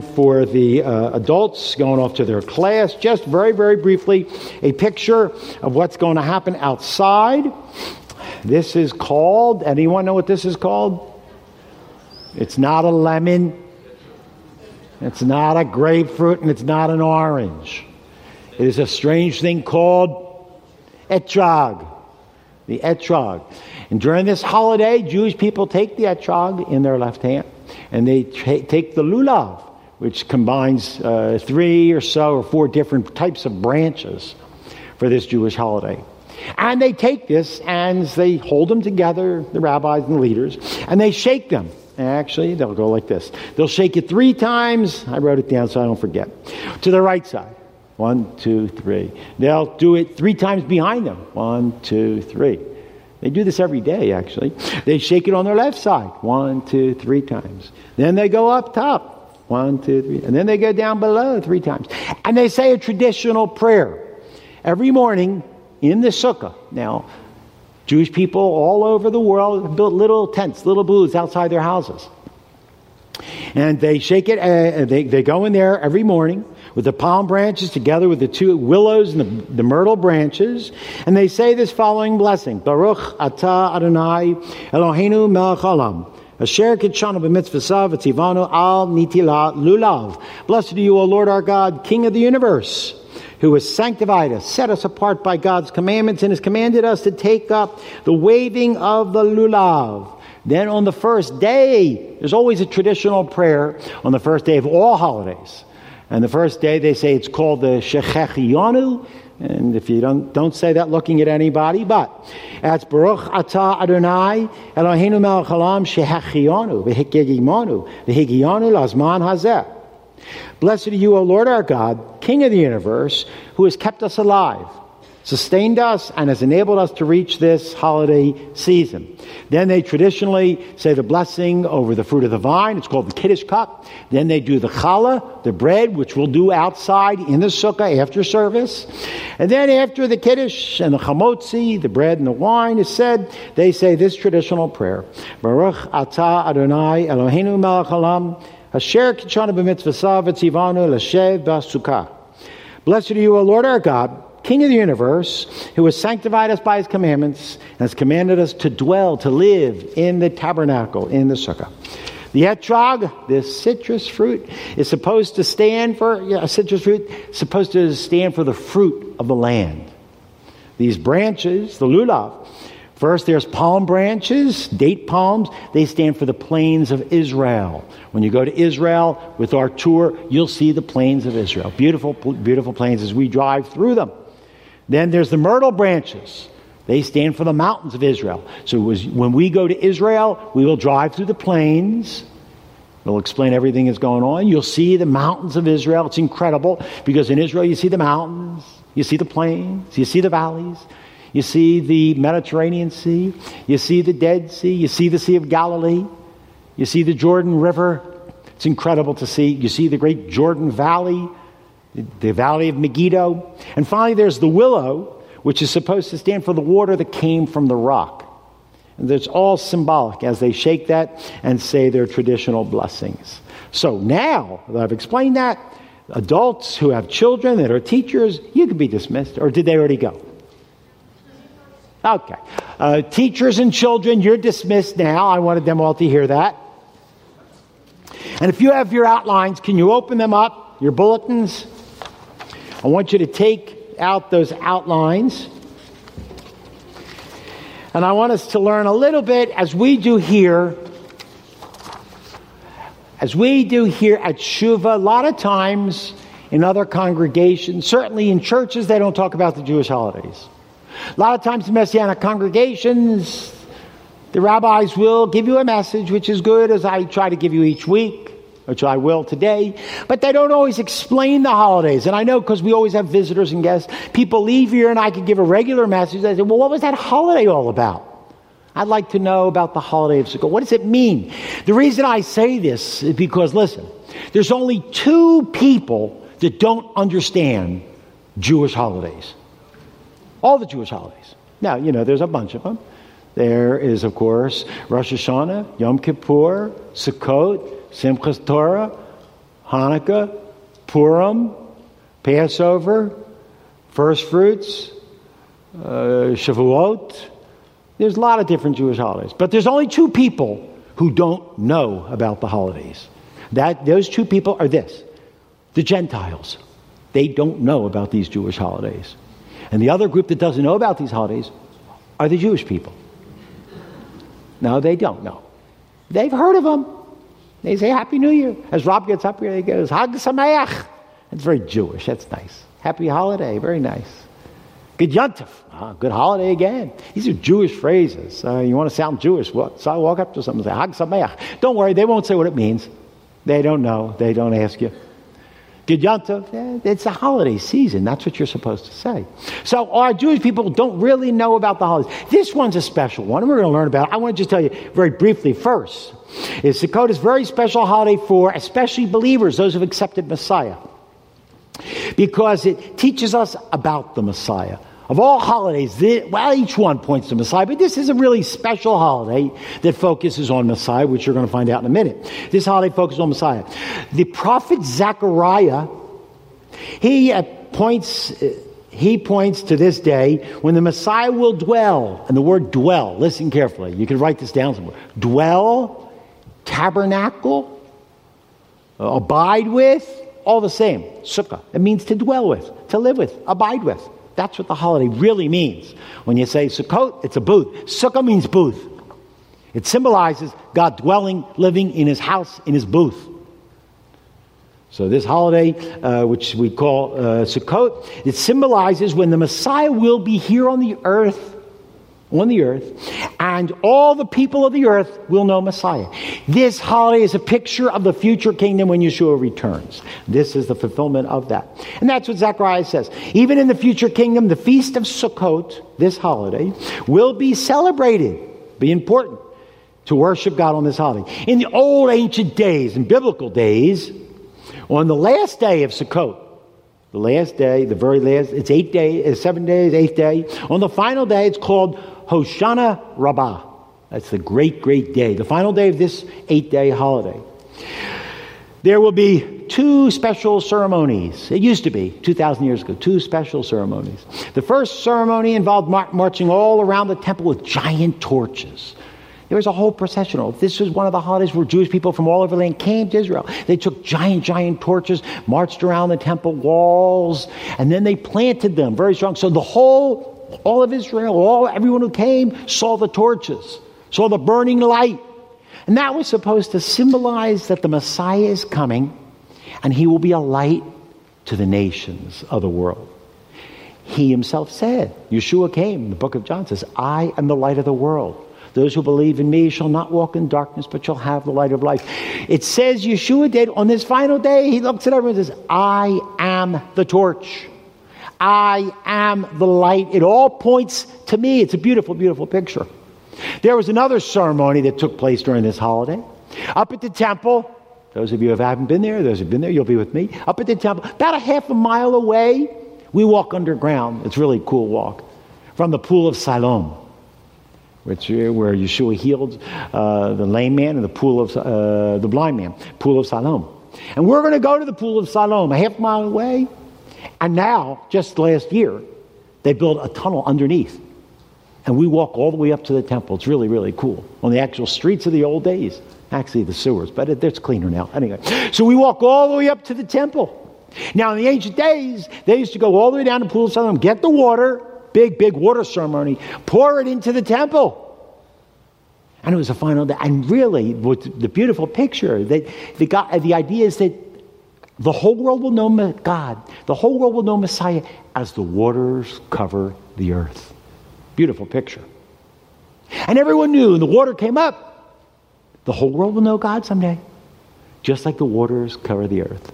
for the uh, adults going off to their class. Just very, very briefly, a picture of what's going to happen outside. This is called, anyone know what this is called? It's not a lemon, it's not a grapefruit, and it's not an orange. It is a strange thing called etrog. The etrog. And during this holiday, Jewish people take the etrog in their left hand and they take the lulav, which combines uh, three or so or four different types of branches for this Jewish holiday. And they take this and they hold them together, the rabbis and the leaders, and they shake them. Actually, they'll go like this. They'll shake it three times. I wrote it down so I don't forget. To the right side. One, two, three. They'll do it three times behind them. One, two, three. They do this every day, actually. They shake it on their left side. One, two, three times. Then they go up top. One, two, three. And then they go down below three times. And they say a traditional prayer every morning in the sukkah. Now, Jewish people all over the world built little tents, little booths outside their houses. And they shake it, uh, they, they go in there every morning with the palm branches together with the two willows and the, the myrtle branches. And they say this following blessing Baruch atah Adonai Eloheinu melech olam. Asher kitshanu b'mitzvasav v'tzivanu al nitila lulav. Blessed are you, O Lord our God, King of the universe who has sanctified us, set us apart by God's commandments, and has commanded us to take up the waving of the lulav. Then on the first day, there's always a traditional prayer on the first day of all holidays. And the first day they say it's called the Shechechianu. And if you don't, don't say that looking at anybody, but that's Baruch Atah Adonai Eloheinu Melech Halam Shehechianu V'Hikigimanu V'Higianu Lazman Hazeh. Blessed are you, O Lord our God, King of the universe, who has kept us alive, sustained us, and has enabled us to reach this holiday season. Then they traditionally say the blessing over the fruit of the vine. It's called the Kiddush cup. Then they do the challah, the bread, which we'll do outside in the sukkah after service. And then after the Kiddush and the chamotzi, the bread and the wine is said, they say this traditional prayer. Baruch atah Adonai Eloheinu melech halam Asher kitchana b'mitzvasav etzivanu l'shev. Blessed are you, O Lord our God, King of the universe, who has sanctified us by his commandments and has commanded us to dwell, to live in the tabernacle, in the sukkah. The etrog, this citrus fruit, is supposed to stand for, a citrus fruit, supposed to stand for the fruit of the land. These branches, the lulav, First, there's palm branches, date palms. They stand for the plains of Israel. When you go to Israel with our tour, you'll see the plains of Israel. Beautiful, beautiful plains as we drive through them. Then there's the myrtle branches. They stand for the mountains of Israel. So when we go to Israel, we will drive through the plains. We'll explain everything that's going on. You'll see the mountains of Israel. It's incredible because in Israel, you see the mountains, you see the plains, you see the valleys. You see the Mediterranean Sea. You see the Dead Sea. You see the Sea of Galilee. You see the Jordan River. It's incredible to see. You see the great Jordan Valley, the Valley of Megiddo. And finally, there's the willow, which is supposed to stand for the water that came from the rock. And it's all symbolic as they shake that and say their traditional blessings. So now that I've explained that, adults who have children that are teachers, you could be dismissed. Or did they already go? Okay. Uh, teachers and children, you're dismissed now. I wanted them all to hear that. And if you have your outlines, can you open them up, your bulletins? I want you to take out those outlines. And I want us to learn a little bit as we do here. As we do here at Shuva, a lot of times in other congregations, certainly in churches, they don't talk about the Jewish holidays. A lot of times in Messianic congregations, the rabbis will give you a message, which is good, as I try to give you each week, which I will today, but they don't always explain the holidays. And I know because we always have visitors and guests, people leave here and I could give a regular message. They say, well, what was that holiday all about? I'd like to know about the holiday of Sukkot. What does it mean? The reason I say this is because, listen, there's only two people that don't understand Jewish holidays. All the Jewish holidays. Now, you know, there's a bunch of them. There is, of course, Rosh Hashanah, Yom Kippur, Sukkot, Simchas Torah, Hanukkah, Purim, Passover, first fruits, uh, Shavuot. There's a lot of different Jewish holidays, but there's only two people who don't know about the holidays. That those two people are this: the Gentiles. They don't know about these Jewish holidays, and the other group that doesn't know about these holidays are the Jewish people. No, they don't know. They've heard of them. They say Happy New Year. As Rob gets up here, he goes Hag Sameach. It's very Jewish. That's nice. Happy holiday. Very nice. Good Yontif. Ah, good holiday again. These are Jewish phrases. Uh, you want to sound Jewish? Well, so I walk up to someone and say Hag Sameach. Don't worry, they won't say what it means. They don't know. They don't ask you. It's a holiday season. That's what you're supposed to say. So our Jewish people don't really know about the holidays. This one's a special one, we're going to learn about it. I want to just tell you very briefly first. Is Sukkot is a very special holiday for especially believers, those who've accepted Messiah. Because it teaches us about the Messiah. Of all holidays, well, each one points to Messiah, but this is a really special holiday that focuses on Messiah, which you're going to find out in a minute. This holiday focuses on Messiah. The prophet Zechariah, he uh, points, uh, he points to this day when the Messiah will dwell. And the word dwell, listen carefully. You can write this down somewhere. Dwell, tabernacle, uh, abide with, all the same. Sukkah. It means to dwell with, to live with, abide with. That's what the holiday really means. When you say Sukkot, it's a booth. Sukkah means booth. It symbolizes God dwelling, living in his house, in his booth. So, this holiday, uh, which we call uh, Sukkot, it symbolizes when the Messiah will be here on the earth on the earth, and all the people of the earth will know Messiah. This holiday is a picture of the future kingdom when Yeshua returns. This is the fulfillment of that. And that's what Zechariah says. Even in the future kingdom, the feast of Sukkot, this holiday, will be celebrated, be important to worship God on this holiday. In the old ancient days, in biblical days, on the last day of Sukkot, the last day, the very last, it's eight days, uh, seven days, eighth day. On the final day, it's called Hoshana Rabbah. That's the great, great day, the final day of this eight day holiday. There will be two special ceremonies. It used to be 2,000 years ago, two special ceremonies. The first ceremony involved mar- marching all around the temple with giant torches. There was a whole processional. This was one of the holidays where Jewish people from all over the land came to Israel. They took giant, giant torches, marched around the temple walls, and then they planted them very strong. So the whole all of Israel, all everyone who came saw the torches, saw the burning light. And that was supposed to symbolize that the Messiah is coming and he will be a light to the nations of the world. He himself said, Yeshua came, the book of John says, I am the light of the world. Those who believe in me shall not walk in darkness, but shall have the light of life. It says Yeshua did on this final day, he looks at everyone and says, I am the torch. I am the light. It all points to me. It's a beautiful, beautiful picture. There was another ceremony that took place during this holiday. Up at the temple, those of you who haven't been there, those who've been there, you'll be with me. Up at the temple, about a half a mile away, we walk underground. It's really a cool walk. From the pool of Siloam, which, uh, where Yeshua healed uh, the lame man and the pool of uh, the blind man, pool of Siloam. And we're going to go to the pool of Siloam, a half mile away. And now, just last year, they built a tunnel underneath. And we walk all the way up to the temple. It's really, really cool. On the actual streets of the old days. Actually, the sewers, but it, it's cleaner now. Anyway, so we walk all the way up to the temple. Now, in the ancient days, they used to go all the way down to Pool of Siloam, get the water, big, big water ceremony, pour it into the temple. And it was a final day. And really, the beautiful picture, that the, the idea is that the whole world will know God. The whole world will know Messiah as the waters cover the earth. Beautiful picture. And everyone knew, and the water came up. The whole world will know God someday, just like the waters cover the earth.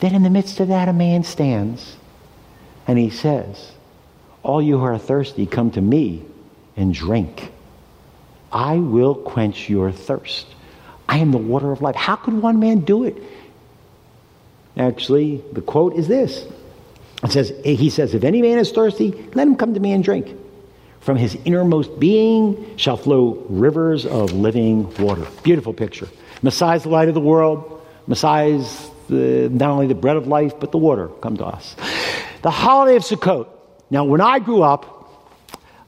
Then, in the midst of that, a man stands and he says, All you who are thirsty, come to me and drink. I will quench your thirst. I am the water of life. How could one man do it? Actually, the quote is this. It says, eh, he says, if any man is thirsty, let him come to me and drink. From his innermost being shall flow rivers of living water. Beautiful picture. Messiah is the light of the world. Messiah is the, not only the bread of life, but the water come to us. The holiday of Sukkot. Now, when I grew up,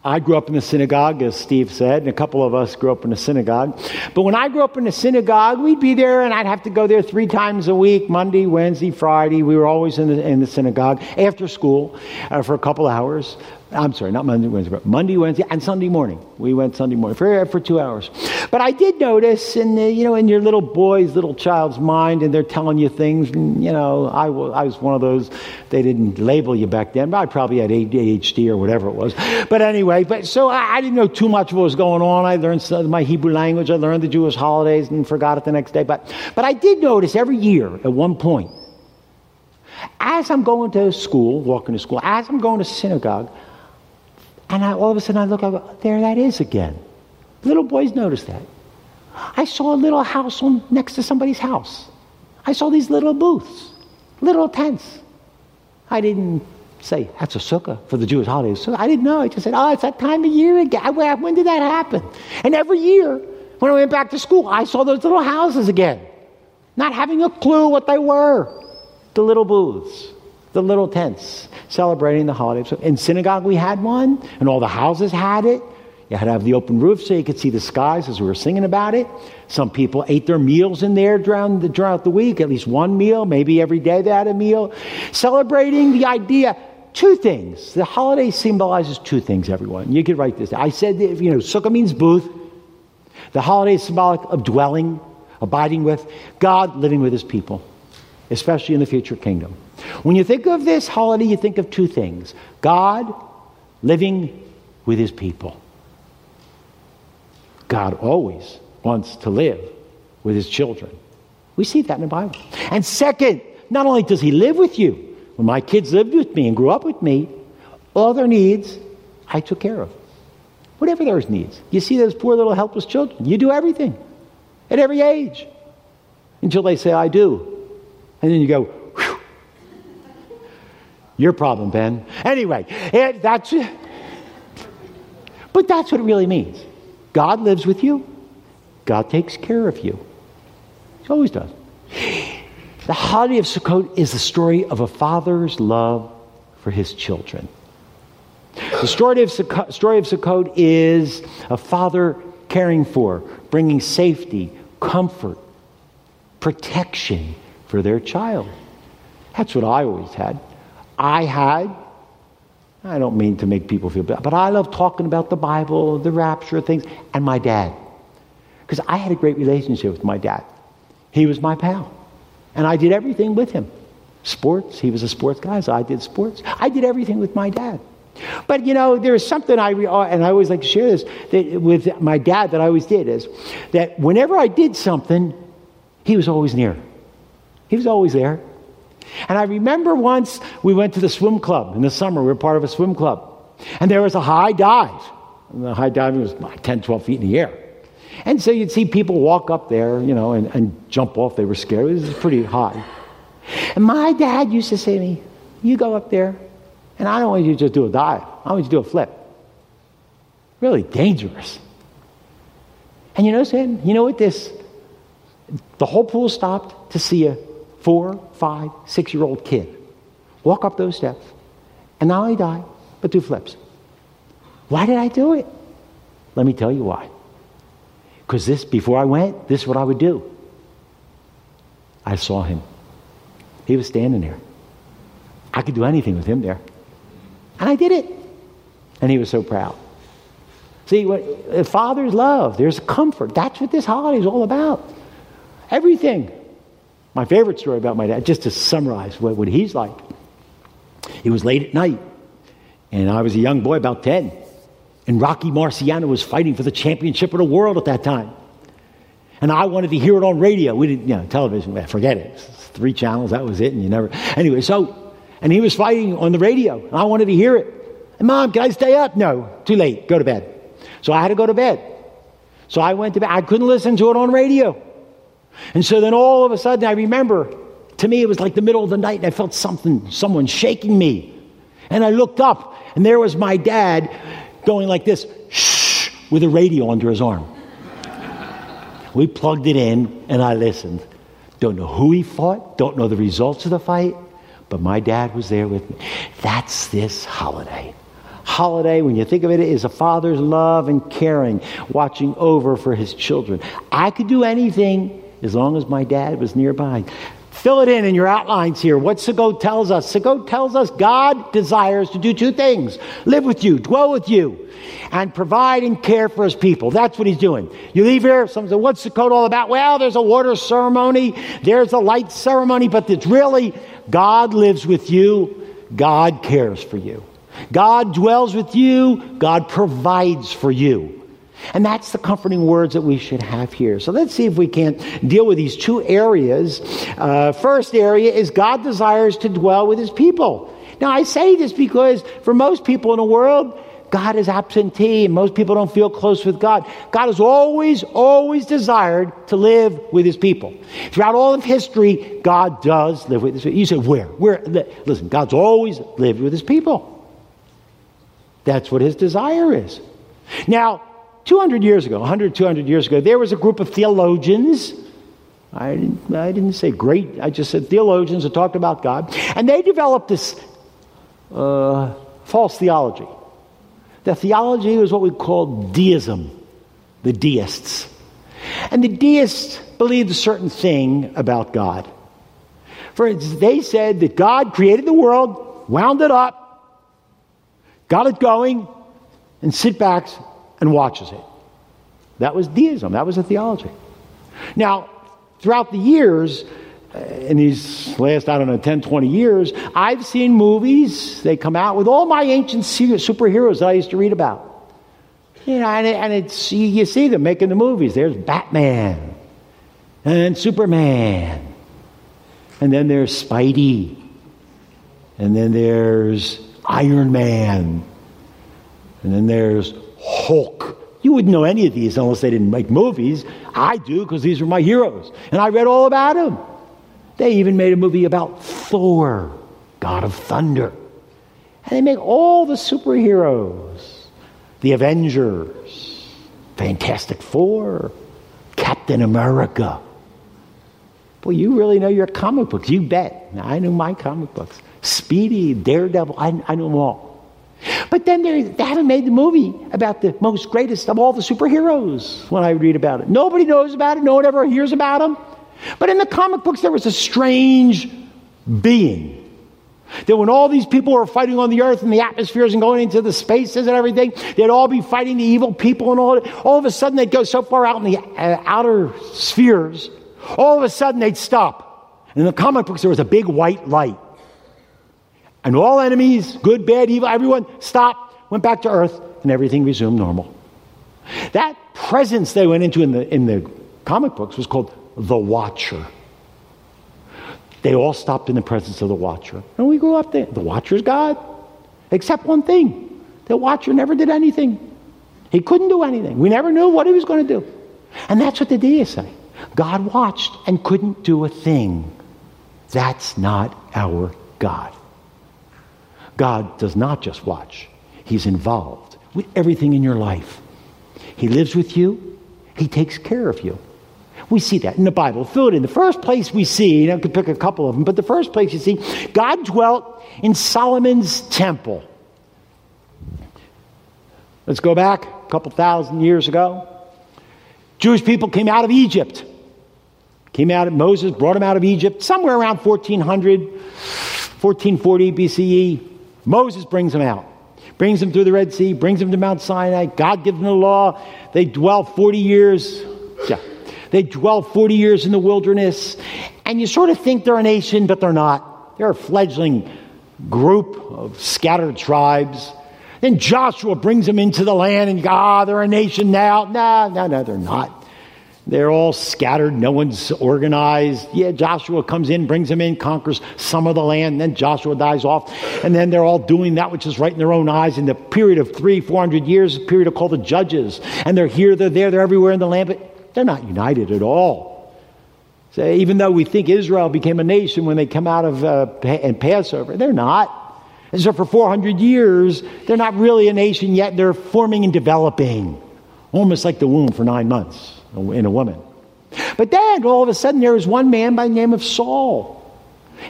I grew up in the synagogue, as Steve said, and a couple of us grew up in the synagogue. But when I grew up in the synagogue, we'd be there, and I'd have to go there three times a week Monday, Wednesday, Friday. We were always in the, in the synagogue after school uh, for a couple hours. I'm sorry, not Monday, Wednesday, but Monday, Wednesday, and Sunday morning. We went Sunday morning for, for two hours. But I did notice, in the, you know, in your little boy's, little child's mind, and they're telling you things. And, you know, I, w- I was one of those. They didn't label you back then, but I probably had ADHD or whatever it was. But anyway, but so I, I didn't know too much of what was going on. I learned some, my Hebrew language. I learned the Jewish holidays and forgot it the next day. But but I did notice every year at one point, as I'm going to school, walking to school, as I'm going to synagogue. And I, all of a sudden I look, I go, there that is again. Little boys notice that. I saw a little house on, next to somebody's house. I saw these little booths, little tents. I didn't say, that's a sukkah for the Jewish holidays. So I didn't know. I just said, oh, it's that time of year again. When did that happen? And every year, when I went back to school, I saw those little houses again, not having a clue what they were. The little booths the little tents celebrating the holiday. So in synagogue, we had one, and all the houses had it. You had to have the open roof so you could see the skies as we were singing about it. Some people ate their meals in there throughout the, throughout the week, at least one meal, maybe every day they had a meal. Celebrating the idea, two things. The holiday symbolizes two things, everyone. You could write this. I said, you know, sukkah means booth. The holiday is symbolic of dwelling, abiding with God, living with his people, especially in the future kingdom. When you think of this holiday, you think of two things God living with his people. God always wants to live with his children. We see that in the Bible. And second, not only does he live with you, when my kids lived with me and grew up with me, all their needs I took care of. Whatever their needs. You see those poor little helpless children, you do everything at every age until they say, I do. And then you go, your problem, Ben. Anyway, it, that's it. But that's what it really means. God lives with you. God takes care of you. He always does. The holiday of Sukkot is the story of a father's love for his children. The story of, Sukkot, story of Sukkot is a father caring for, bringing safety, comfort, protection for their child. That's what I always had. I had, I don't mean to make people feel bad, but I love talking about the Bible, the rapture, things, and my dad. Because I had a great relationship with my dad. He was my pal. And I did everything with him. Sports, he was a sports guy, so I did sports. I did everything with my dad. But you know, there is something I, uh, and I always like to share this that with my dad that I always did is that whenever I did something, he was always near. He was always there. And I remember once we went to the swim club in the summer. We were part of a swim club. And there was a high dive. And the high diving was like 10, 12 feet in the air. And so you'd see people walk up there, you know, and, and jump off. They were scared. It was pretty high. And my dad used to say to me, You go up there, and I don't want you to just do a dive. I want you to do a flip. Really dangerous. And you know, saying, you know what this? The whole pool stopped to see a four, five, six year old kid walk up those steps and not only die, but do flips. Why did I do it? Let me tell you why. Because this, before I went, this is what I would do. I saw him. He was standing there. I could do anything with him there. And I did it. And he was so proud. See, what, father's love, there's comfort. That's what this holiday is all about. Everything. My favorite story about my dad, just to summarize what, what he's like. It was late at night, and I was a young boy, about 10. And Rocky Marciano was fighting for the championship of the world at that time. And I wanted to hear it on radio. We didn't, you know, television, forget it. Three channels, that was it, and you never. Anyway, so, and he was fighting on the radio, and I wanted to hear it. And mom, can I stay up? No, too late, go to bed. So I had to go to bed. So I went to bed. I couldn't listen to it on radio. And so then all of a sudden, I remember, to me, it was like the middle of the night, and I felt something, someone shaking me. And I looked up, and there was my dad going like this, shh, with a radio under his arm. we plugged it in, and I listened. Don't know who he fought, don't know the results of the fight, but my dad was there with me. That's this holiday. Holiday, when you think of it, is a father's love and caring, watching over for his children. I could do anything as long as my dad was nearby. Fill it in in your outlines here. What Sukkot tells us. Sukkot tells us God desires to do two things live with you, dwell with you, and provide and care for his people. That's what he's doing. You leave here, someone says, What's Sukkot all about? Well, there's a water ceremony, there's a light ceremony, but it's really God lives with you, God cares for you. God dwells with you, God provides for you. And that's the comforting words that we should have here. So let's see if we can't deal with these two areas. Uh, first area is God desires to dwell with his people. Now, I say this because for most people in the world, God is absentee, most people don't feel close with God. God has always, always desired to live with his people. Throughout all of history, God does live with his people. You say, where? Where? Listen, God's always lived with his people. That's what his desire is. Now, 200 years ago, 100, 200 years ago, there was a group of theologians. I didn't, I didn't say great, I just said theologians that talked about God. And they developed this uh, false theology. The theology was what we call deism, the deists. And the deists believed a certain thing about God. For instance, they said that God created the world, wound it up, got it going, and sit back and watches it. That was deism, that was a theology. Now, throughout the years, uh, in these last, I don't know, 10, 20 years, I've seen movies, they come out with all my ancient superheroes that I used to read about. You know, and, it, and it's, you see them making the movies. There's Batman and Superman. And then there's Spidey. And then there's Iron Man. And then there's Hulk. You wouldn't know any of these unless they didn't make movies. I do because these are my heroes. And I read all about them. They even made a movie about Thor, God of Thunder. And they make all the superheroes the Avengers, Fantastic Four, Captain America. Boy, you really know your comic books. You bet. I know my comic books. Speedy, Daredevil, I, I know them all. But then they haven't made the movie about the most greatest of all the superheroes when I read about it. Nobody knows about it, no one ever hears about them. But in the comic books, there was a strange being. That when all these people were fighting on the earth and the atmospheres and going into the spaces and everything, they'd all be fighting the evil people and all. All of a sudden, they'd go so far out in the uh, outer spheres, all of a sudden, they'd stop. And in the comic books, there was a big white light. And all enemies, good, bad, evil, everyone stopped, went back to earth, and everything resumed normal. That presence they went into in the, in the comic books was called the Watcher. They all stopped in the presence of the Watcher. And we grew up there. The Watcher is God. Except one thing the Watcher never did anything. He couldn't do anything. We never knew what he was going to do. And that's what the deists say. God watched and couldn't do a thing. That's not our God. God does not just watch, He's involved with everything in your life. He lives with you, He takes care of you. We see that in the Bible. It in. The first place we see, you know, I could pick a couple of them, but the first place you see, God dwelt in Solomon's temple. Let's go back a couple thousand years ago. Jewish people came out of Egypt. Came out, Moses brought them out of Egypt somewhere around 1400, 1440 BCE. Moses brings them out, brings them through the Red Sea, brings them to Mount Sinai. God gives them the law. They dwell 40 years. Yeah. They dwell 40 years in the wilderness. And you sort of think they're a nation, but they're not. They're a fledgling group of scattered tribes. Then Joshua brings them into the land, and ah, they're a nation now. No, no, no, they're not. They're all scattered. No one's organized. Yeah, Joshua comes in, brings them in, conquers some of the land. Then Joshua dies off. And then they're all doing that which is right in their own eyes. In the period of three, four hundred years, a period of called the judges. And they're here, they're there, they're everywhere in the land, but they're not united at all. So even though we think Israel became a nation when they come out of uh, and Passover, they're not. And so for 400 years, they're not really a nation yet. They're forming and developing, almost like the womb for nine months in a woman. But then all of a sudden there is one man by the name of Saul.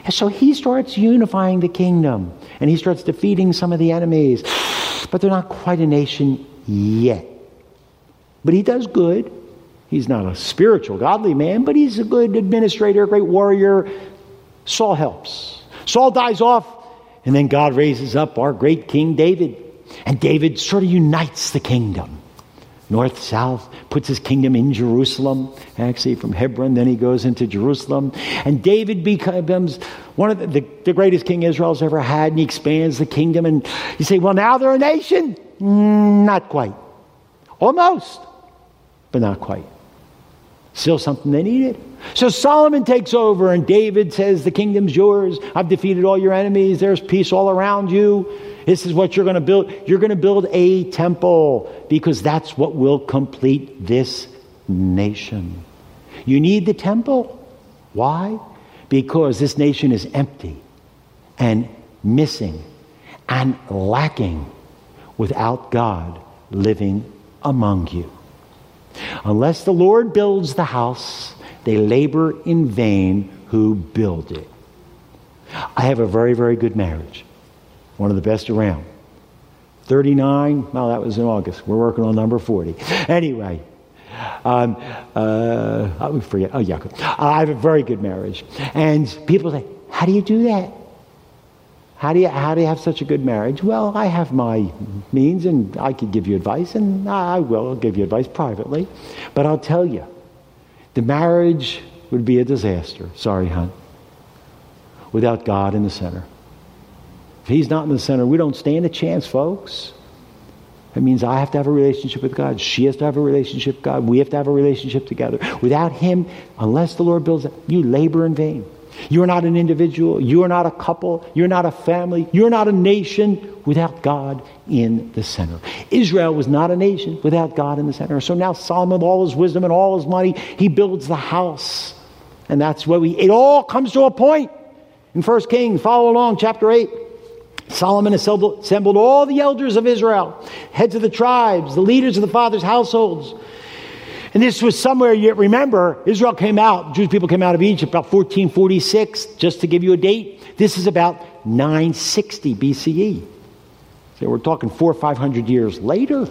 And so he starts unifying the kingdom and he starts defeating some of the enemies. But they're not quite a nation yet. But he does good. He's not a spiritual, godly man, but he's a good administrator, a great warrior. Saul helps. Saul dies off, and then God raises up our great King David. And David sort of unites the kingdom north, south, puts his kingdom in Jerusalem, actually from Hebron, then he goes into Jerusalem. And David becomes one of the, the, the, greatest king Israel's ever had, and he expands the kingdom. And you say, well, now they're a nation? Mm, not quite. Almost, but not quite. Still something they needed. So Solomon takes over, and David says, The kingdom's yours. I've defeated all your enemies. There's peace all around you. This is what you're going to build. You're going to build a temple because that's what will complete this nation. You need the temple. Why? Because this nation is empty and missing and lacking without God living among you. Unless the Lord builds the house, they labor in vain who build it. I have a very, very good marriage one of the best around. 39, well, that was in August. We're working on number 40. Anyway, um, uh, I forget. Oh, yeah. I have a very good marriage. And people say, How do you do that? How do, you, how do you have such a good marriage? Well, I have my means and I could give you advice, and I will give you advice privately. But I'll tell you, the marriage would be a disaster. Sorry, hon. Without God in the center. If He's not in the center, we don't stand a chance, folks. It means I have to have a relationship with God. She has to have a relationship with God. We have to have a relationship together. Without Him, unless the Lord builds it, you labor in vain. You are not an individual. You are not a couple. You're not a family. You're not a nation without God in the center. Israel was not a nation without God in the center. So now Solomon, all his wisdom and all his money, he builds the house. And that's where we, it all comes to a point. In 1 Kings, follow along, chapter 8. Solomon assembled all the elders of Israel, heads of the tribes, the leaders of the fathers' households. And this was somewhere, you remember, Israel came out, Jewish people came out of Egypt about 1446, just to give you a date. This is about 960 BCE. So we're talking four or five hundred years later.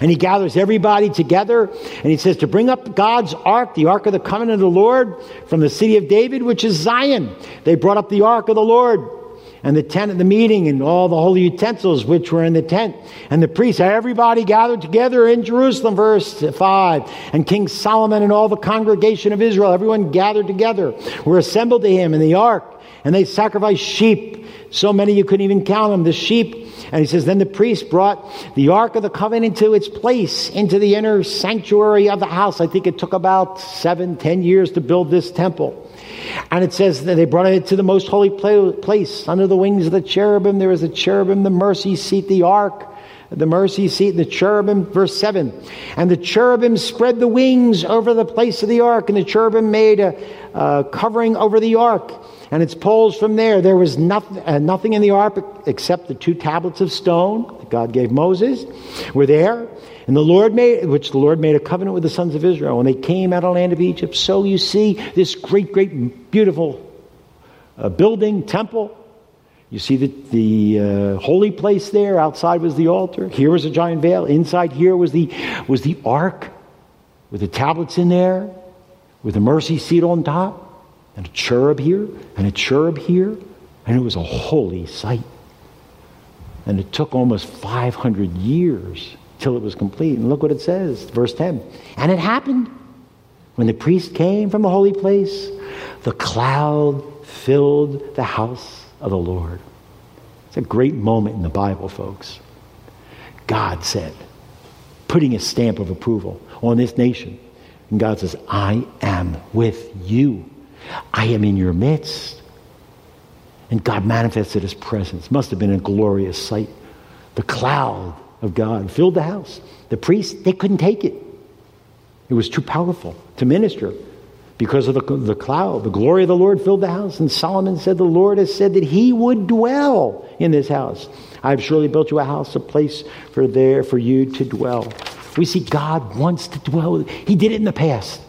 And he gathers everybody together and he says to bring up God's ark, the ark of the covenant of the Lord, from the city of David, which is Zion. They brought up the ark of the Lord and the tent of the meeting and all the holy utensils which were in the tent. And the priests, everybody gathered together in Jerusalem, verse 5. And King Solomon and all the congregation of Israel, everyone gathered together, were assembled to him in the ark. And they sacrificed sheep, so many you couldn't even count them, the sheep. And he says, Then the priest brought the Ark of the Covenant to its place into the inner sanctuary of the house. I think it took about seven, ten years to build this temple. And it says that they brought it to the most holy place. Under the wings of the cherubim, there was a cherubim, the mercy seat, the ark, the mercy seat, the cherubim. Verse 7. And the cherubim spread the wings over the place of the ark, and the cherubim made a, a covering over the ark and its poles from there. There was nothing, uh, nothing in the ark except the two tablets of stone that God gave Moses were there. And the Lord made, which the Lord made a covenant with the sons of Israel when they came out of the land of Egypt. So you see this great, great, beautiful uh, building, temple. You see the, the uh, holy place there. Outside was the altar. Here was a giant veil. Inside here was the, was the ark with the tablets in there, with the mercy seat on top, and a cherub here, and a cherub here. And it was a holy sight. And it took almost 500 years till it was complete. And look what it says, verse 10. And it happened when the priest came from the holy place, the cloud filled the house of the Lord. It's a great moment in the Bible, folks. God said, putting a stamp of approval on this nation. And God says, I am with you. I am in your midst. And God manifested his presence. Must have been a glorious sight. The cloud of God filled the house. The priests, they couldn't take it. It was too powerful to minister because of the, the cloud. The glory of the Lord filled the house. And Solomon said, The Lord has said that he would dwell in this house. I have surely built you a house, a place for there for you to dwell. we see God wants to dwell. He did it in the past.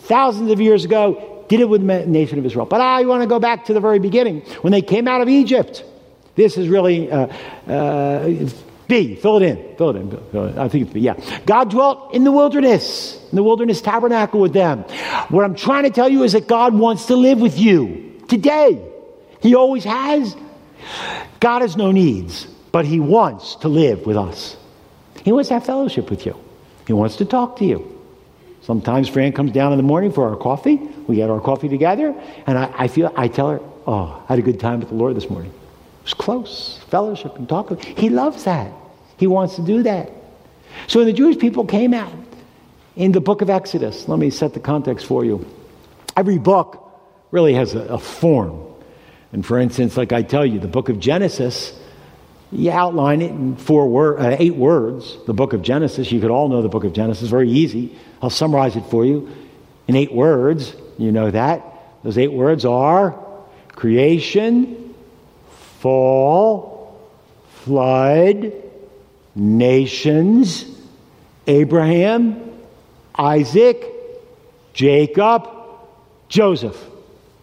Thousands of years ago, did it with the nation of Israel. But I want to go back to the very beginning when they came out of Egypt. This is really uh, uh, B. Fill it in. Fill it in. Fill it in. I think it's B. Yeah. God dwelt in the wilderness, in the wilderness tabernacle with them. What I'm trying to tell you is that God wants to live with you today. He always has. God has no needs, but He wants to live with us. He wants to have fellowship with you. He wants to talk to you. Sometimes Fran comes down in the morning for our coffee. We get our coffee together, and I, I feel I tell her, "Oh, I had a good time with the Lord this morning. It was close, fellowship and talking. He loves that. He wants to do that. So when the Jewish people came out in the book of Exodus, let me set the context for you. Every book really has a, a form. And for instance, like I tell you, the book of Genesis, you outline it in four wor- uh, eight words. The book of Genesis, you could all know the book of Genesis, very easy. I'll summarize it for you in eight words. You know that. Those eight words are creation, fall, flood, nations, Abraham, Isaac, Jacob, Joseph.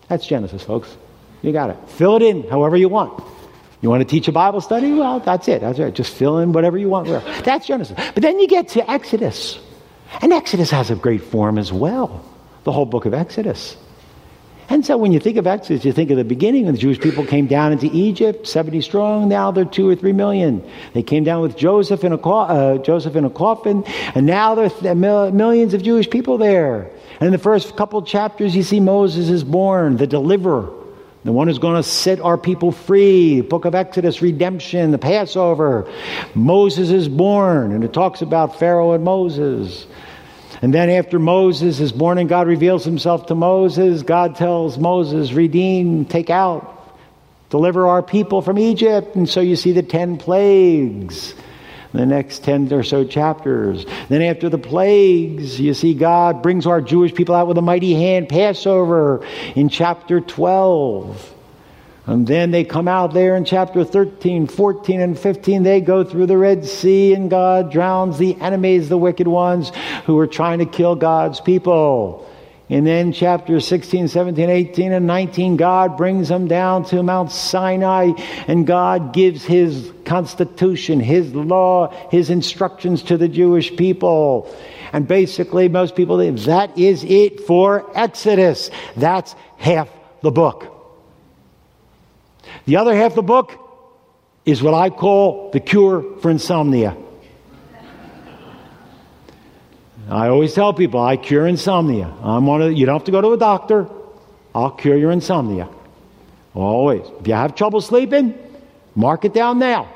That's Genesis, folks. You got it. Fill it in however you want. You want to teach a Bible study? Well, that's it. That's right. Just fill in whatever you want. That's Genesis. But then you get to Exodus. And Exodus has a great form as well. The whole book of Exodus. And so when you think of Exodus, you think of the beginning when the Jewish people came down into Egypt, 70 strong. Now they're two or three million. They came down with Joseph in a, uh, Joseph in a coffin, and now there's millions of Jewish people there. And in the first couple chapters, you see Moses is born, the deliverer the one who's going to set our people free. Book of Exodus, redemption, the Passover. Moses is born, and it talks about Pharaoh and Moses. And then after Moses is born and God reveals himself to Moses, God tells Moses, redeem, take out, deliver our people from Egypt. And so you see the ten plagues the next 10 or so chapters. Then, after the plagues, you see God brings our Jewish people out with a mighty hand, Passover in chapter 12. And then they come out there in chapter 13, 14, and 15. They go through the Red Sea, and God drowns the enemies, the wicked ones who are trying to kill God's people. And then chapter 16, 17, 18, and 19, God brings them down to Mount Sinai, and God gives His constitution, His law, His instructions to the Jewish people. And basically, most people think that is it for Exodus. That's half the book. The other half of the book is what I call the cure for insomnia. I always tell people I cure insomnia. I'm one of the, you don't have to go to a doctor. I'll cure your insomnia. Always. If you have trouble sleeping, mark it down now.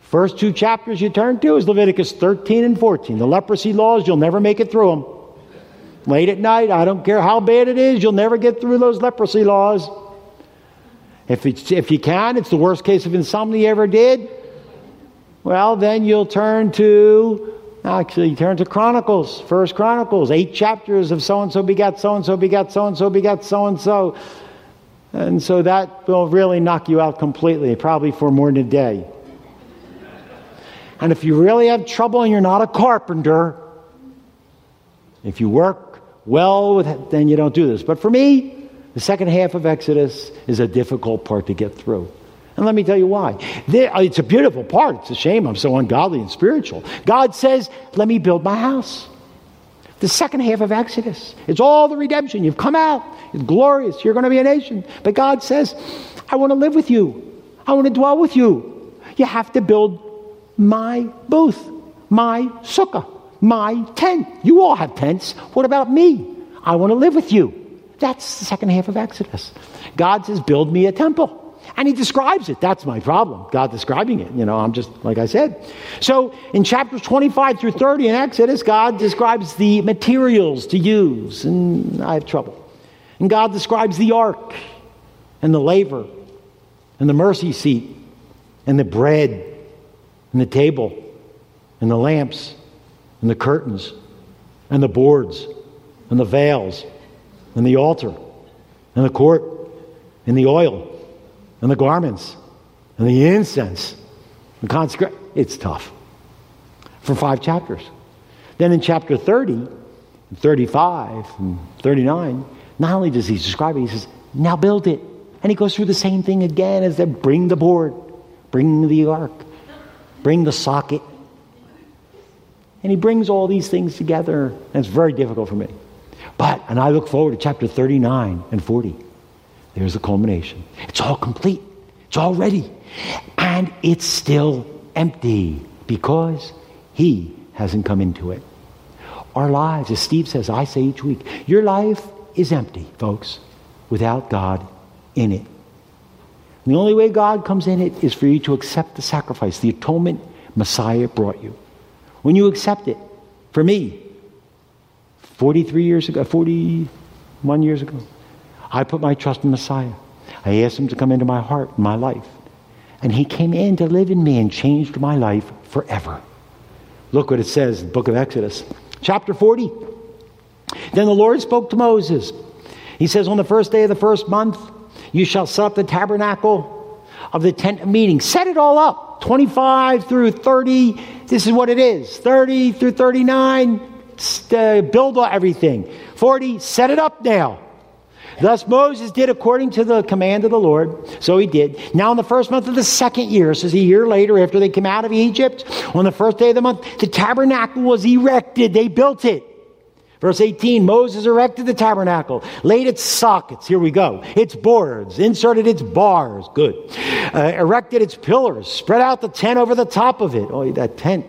First two chapters you turn to is Leviticus 13 and 14. The leprosy laws, you'll never make it through them. Late at night, I don't care how bad it is, you'll never get through those leprosy laws. If, if you can, it's the worst case of insomnia you ever did. Well, then you'll turn to Actually, turn to Chronicles, First Chronicles, eight chapters of so and so begat so and so begat so and so begat so and so. And so that will really knock you out completely, probably for more than a day. And if you really have trouble and you're not a carpenter, if you work well with it, then you don't do this. But for me, the second half of Exodus is a difficult part to get through. And let me tell you why. Uh, it's a beautiful part. It's a shame I'm so ungodly and spiritual. God says, Let me build my house. The second half of Exodus. It's all the redemption. You've come out. It's glorious. You're going to be a nation. But God says, I want to live with you. I want to dwell with you. You have to build my booth, my sukkah, my tent. You all have tents. What about me? I want to live with you. That's the second half of Exodus. God says, Build me a temple. And he describes it. That's my problem. God describing it. You know, I'm just, like I said. So in chapters 25 through 30 in Exodus, God describes the materials to use. And I have trouble. And God describes the ark and the laver and the mercy seat and the bread and the table and the lamps and the curtains and the boards and the veils and the altar and the court and the oil and the garments and the incense and consecrate. It's tough for five chapters. Then in chapter 30, 35, and 39, not only does he describe it, he says, now build it. And he goes through the same thing again as they bring the board, bring the ark, bring the socket. And he brings all these things together, and it's very difficult for me. But, and I look forward to chapter 39 and 40. There's the culmination. It's all complete, it's all ready. And it's still empty because he hasn't come into it. Our lives, as Steve says, I say each week, your life is empty, folks, without God in it. And the only way God comes in it is for you to accept the sacrifice, the atonement Messiah brought you. When you accept it, for me, 43 years ago, 41 years ago, I put my trust in Messiah. I asked him to come into my heart, my life. And he came in to live in me and changed my life forever. Look what it says in the book of Exodus, chapter 40. Then the Lord spoke to Moses. He says, On the first day of the first month, you shall set up the tabernacle of the tent of meeting. Set it all up. 25 through 30. This is what it is. 30 through 39. Uh, build everything. 40. Set it up now. Thus Moses did according to the command of the Lord. So he did. Now, in the first month of the second year, so a year later after they came out of Egypt, on the first day of the month, the tabernacle was erected. They built it. Verse 18 Moses erected the tabernacle, laid its sockets, here we go, its boards, inserted its bars, good, uh, erected its pillars, spread out the tent over the top of it. Oh, that tent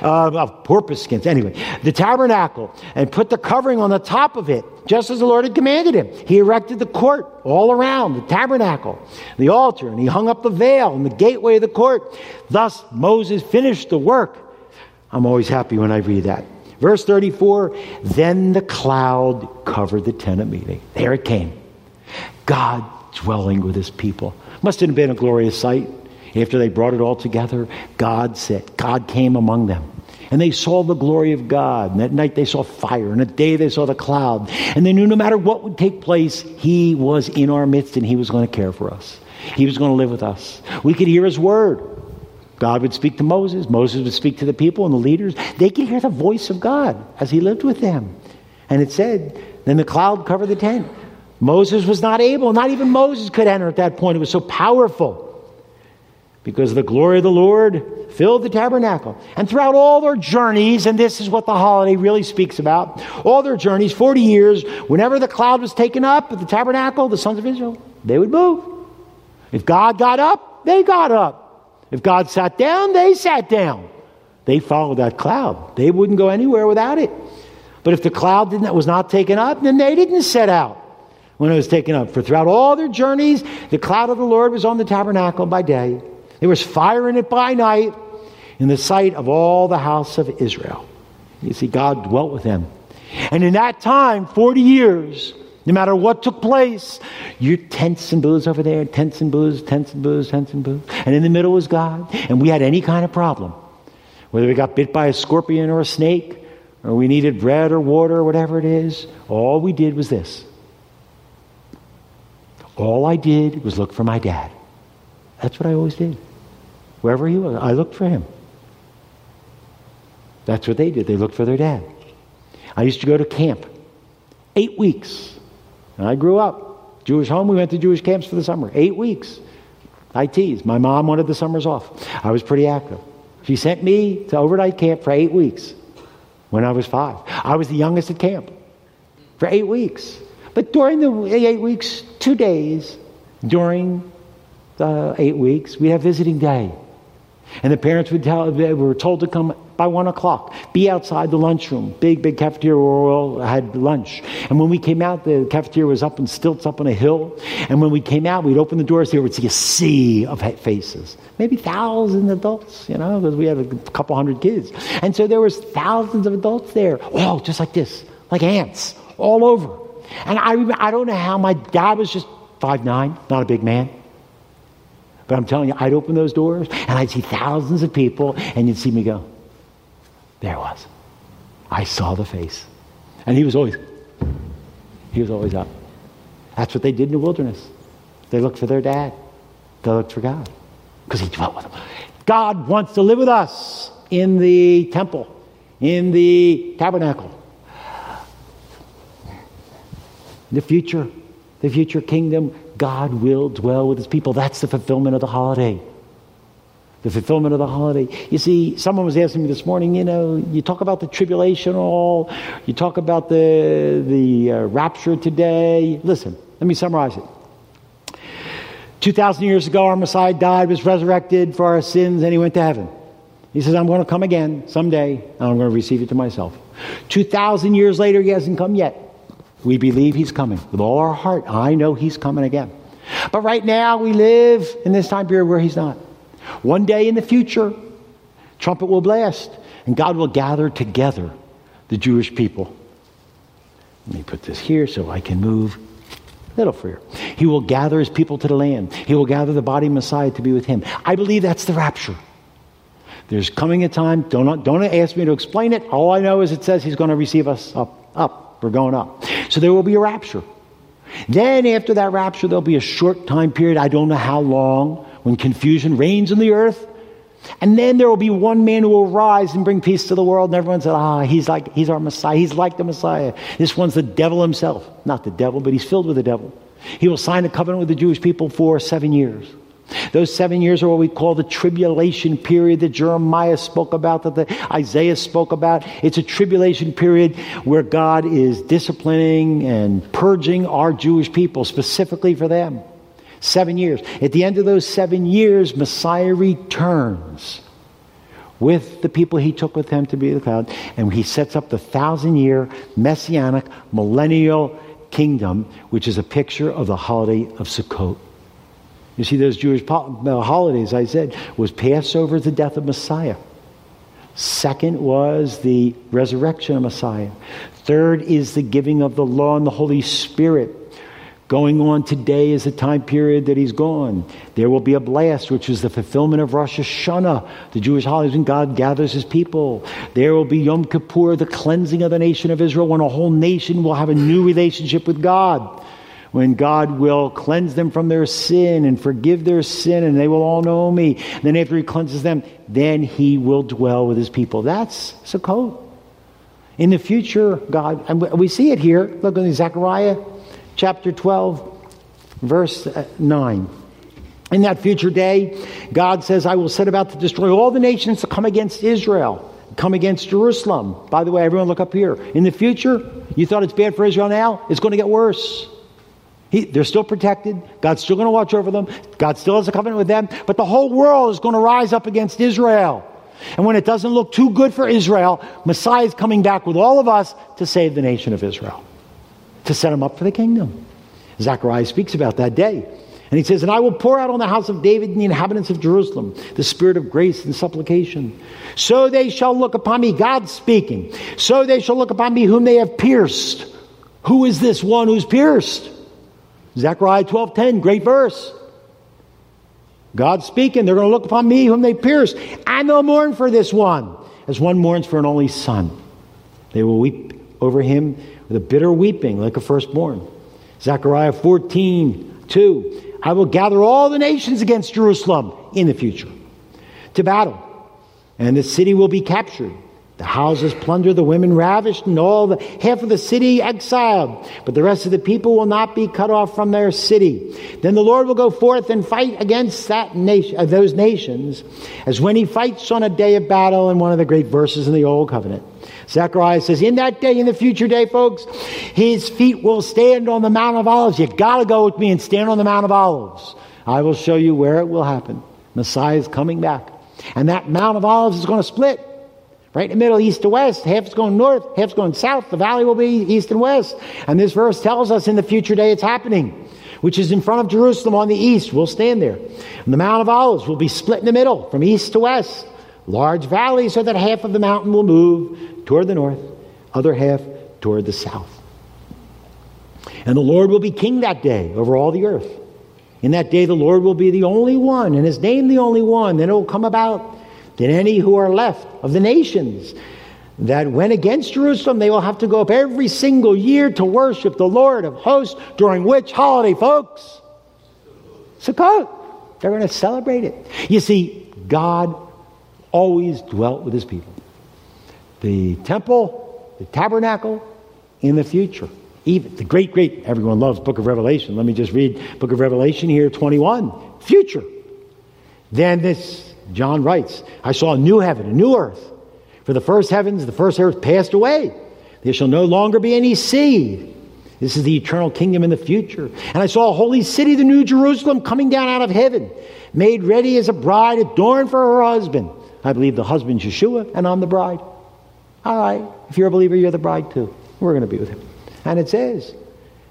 uh, of porpoise skins. Anyway, the tabernacle, and put the covering on the top of it, just as the Lord had commanded him. He erected the court all around the tabernacle, the altar, and he hung up the veil in the gateway of the court. Thus, Moses finished the work. I'm always happy when I read that. Verse 34 Then the cloud covered the tent of meeting. There it came. God dwelling with his people. Must have been a glorious sight. After they brought it all together, God said, God came among them. And they saw the glory of God. And at night they saw fire. And at day they saw the cloud. And they knew no matter what would take place, He was in our midst and He was going to care for us. He was going to live with us. We could hear His word. God would speak to Moses. Moses would speak to the people and the leaders. They could hear the voice of God as he lived with them. And it said, then the cloud covered the tent. Moses was not able, not even Moses could enter at that point. It was so powerful because the glory of the Lord filled the tabernacle. And throughout all their journeys, and this is what the holiday really speaks about, all their journeys, 40 years, whenever the cloud was taken up at the tabernacle, the sons of Israel, they would move. If God got up, they got up. If God sat down, they sat down. They followed that cloud. They wouldn't go anywhere without it. But if the cloud didn't, was not taken up, then they didn't set out when it was taken up. For throughout all their journeys, the cloud of the Lord was on the tabernacle by day. There was fire in it by night in the sight of all the house of Israel. You see, God dwelt with them. And in that time, 40 years, no matter what took place, your tents and booths over there, tents and booths, tents and booths, tents and booths. And in the middle was God. And we had any kind of problem, whether we got bit by a scorpion or a snake, or we needed bread or water or whatever it is, all we did was this. All I did was look for my dad. That's what I always did. Wherever he was, I looked for him. That's what they did. They looked for their dad. I used to go to camp eight weeks and I grew up. Jewish home, we went to Jewish camps for the summer. Eight weeks. I teased. My mom wanted the summers off. I was pretty active. She sent me to overnight camp for eight weeks when I was five. I was the youngest at camp for eight weeks. But during the eight weeks, two days during the eight weeks, we have visiting day. And the parents would tell, they were told to come by one o'clock. Be outside the lunchroom. Big, big cafeteria where we all had lunch. And when we came out, the cafeteria was up in stilts up on a hill. And when we came out, we'd open the doors there, we'd see a sea of faces. Maybe thousand adults, you know, because we had a couple hundred kids. And so there was thousands of adults there, all just like this, like ants, all over. And I, I don't know how my dad was just five nine, not a big man. But I'm telling you, I'd open those doors and I'd see thousands of people, and you'd see me go, there it was. I saw the face. And he was always, he was always up. That's what they did in the wilderness. They looked for their dad. They looked for God because he dwelt with them. God wants to live with us in the temple. in the tabernacle. The future, the future kingdom, God will dwell with his people. That's the fulfillment of the holiday. The fulfillment of the holiday. You see, someone was asking me this morning, you know, you talk about the tribulation all, you talk about the, the uh, rapture today. Listen, let me summarize it. 2,000 years ago, our Messiah died, was resurrected for our sins, and he went to heaven. He says, I'm going to come again someday, and I'm going to receive it to myself. 2,000 years later, he hasn't come yet. We believe he's coming. With all our heart, I know he's coming again. But right now, we live in this time period where he's not. One day in the future, trumpet will blast, and God will gather together the Jewish people. Let me put this here so I can move a little freer. He will gather his people to the land. He will gather the body of Messiah to be with him. I believe that's the rapture. There's coming a time, don't, don't ask me to explain it. All I know is it says he's going to receive us up, up. We're going up. So there will be a rapture. Then after that rapture, there'll be a short time period, I don't know how long, when confusion reigns in the earth. And then there will be one man who will rise and bring peace to the world, and everyone said, Ah, he's like he's our Messiah. He's like the Messiah. This one's the devil himself. Not the devil, but he's filled with the devil. He will sign a covenant with the Jewish people for seven years. Those seven years are what we call the tribulation period that Jeremiah spoke about, that the Isaiah spoke about. It's a tribulation period where God is disciplining and purging our Jewish people specifically for them. Seven years. At the end of those seven years, Messiah returns with the people he took with him to be the cloud, and he sets up the thousand year messianic millennial kingdom, which is a picture of the holiday of Sukkot. You see, those Jewish holidays, I said, was Passover, the death of Messiah. Second was the resurrection of Messiah. Third is the giving of the law and the Holy Spirit. Going on today is the time period that he's gone. There will be a blast, which is the fulfillment of Rosh Hashanah, the Jewish holidays when God gathers his people. There will be Yom Kippur, the cleansing of the nation of Israel, when a whole nation will have a new relationship with God when God will cleanse them from their sin and forgive their sin, and they will all know me. Then, after He cleanses them, then He will dwell with His people. That's Sukkot. In the future, God, and we see it here. Look at Zechariah chapter 12, verse uh, 9. In that future day, God says, I will set about to destroy all the nations to come against Israel, come against Jerusalem. By the way, everyone look up here. In the future, you thought it's bad for Israel now? It's going to get worse. He, they're still protected. God's still going to watch over them. God still has a covenant with them. But the whole world is going to rise up against Israel. And when it doesn't look too good for Israel, Messiah is coming back with all of us to save the nation of Israel, to set him up for the kingdom. Zechariah speaks about that day. And he says, And I will pour out on the house of David and the inhabitants of Jerusalem the spirit of grace and supplication. So they shall look upon me, God speaking. So they shall look upon me whom they have pierced. Who is this one who's pierced? Zechariah 12:10, great verse. God speaking, they're going to look upon me whom they pierced, and they'll mourn for this one, as one mourns for an only son. They will weep over him with a bitter weeping, like a firstborn. Zechariah 14, 2. I will gather all the nations against Jerusalem in the future to battle, and the city will be captured the houses plundered, the women ravished, and all the half of the city exiled. But the rest of the people will not be cut off from their city. Then the Lord will go forth and fight against that nation, uh, those nations, as when he fights on a day of battle in one of the great verses in the Old Covenant. Zechariah says, In that day, in the future day, folks, his feet will stand on the Mount of Olives. You gotta go with me and stand on the Mount of Olives. I will show you where it will happen. Messiah is coming back. And that Mount of Olives is going to split. Right in the middle, east to west. Half's going north, half's going south. The valley will be east and west. And this verse tells us in the future day it's happening, which is in front of Jerusalem on the east. We'll stand there. And the Mount of Olives will be split in the middle from east to west. Large valley so that half of the mountain will move toward the north, other half toward the south. And the Lord will be king that day over all the earth. In that day, the Lord will be the only one, and his name the only one. Then it will come about that any who are left of the nations that went against Jerusalem, they will have to go up every single year to worship the Lord of hosts during which holiday, folks? Sukkot. They're going to celebrate it. You see, God always dwelt with his people. the temple, the tabernacle in the future. Even the great, great, everyone loves Book of Revelation. Let me just read Book of Revelation here, 21. Future. Then this, John writes, I saw a new heaven, a new earth. For the first heavens, the first earth passed away. There shall no longer be any sea. This is the eternal kingdom in the future. And I saw a holy city, the New Jerusalem, coming down out of heaven, made ready as a bride adorned for her husband. I believe the husband's Yeshua, and I'm the bride. All right, if you're a believer, you're the bride too. We're going to be with him. And it says,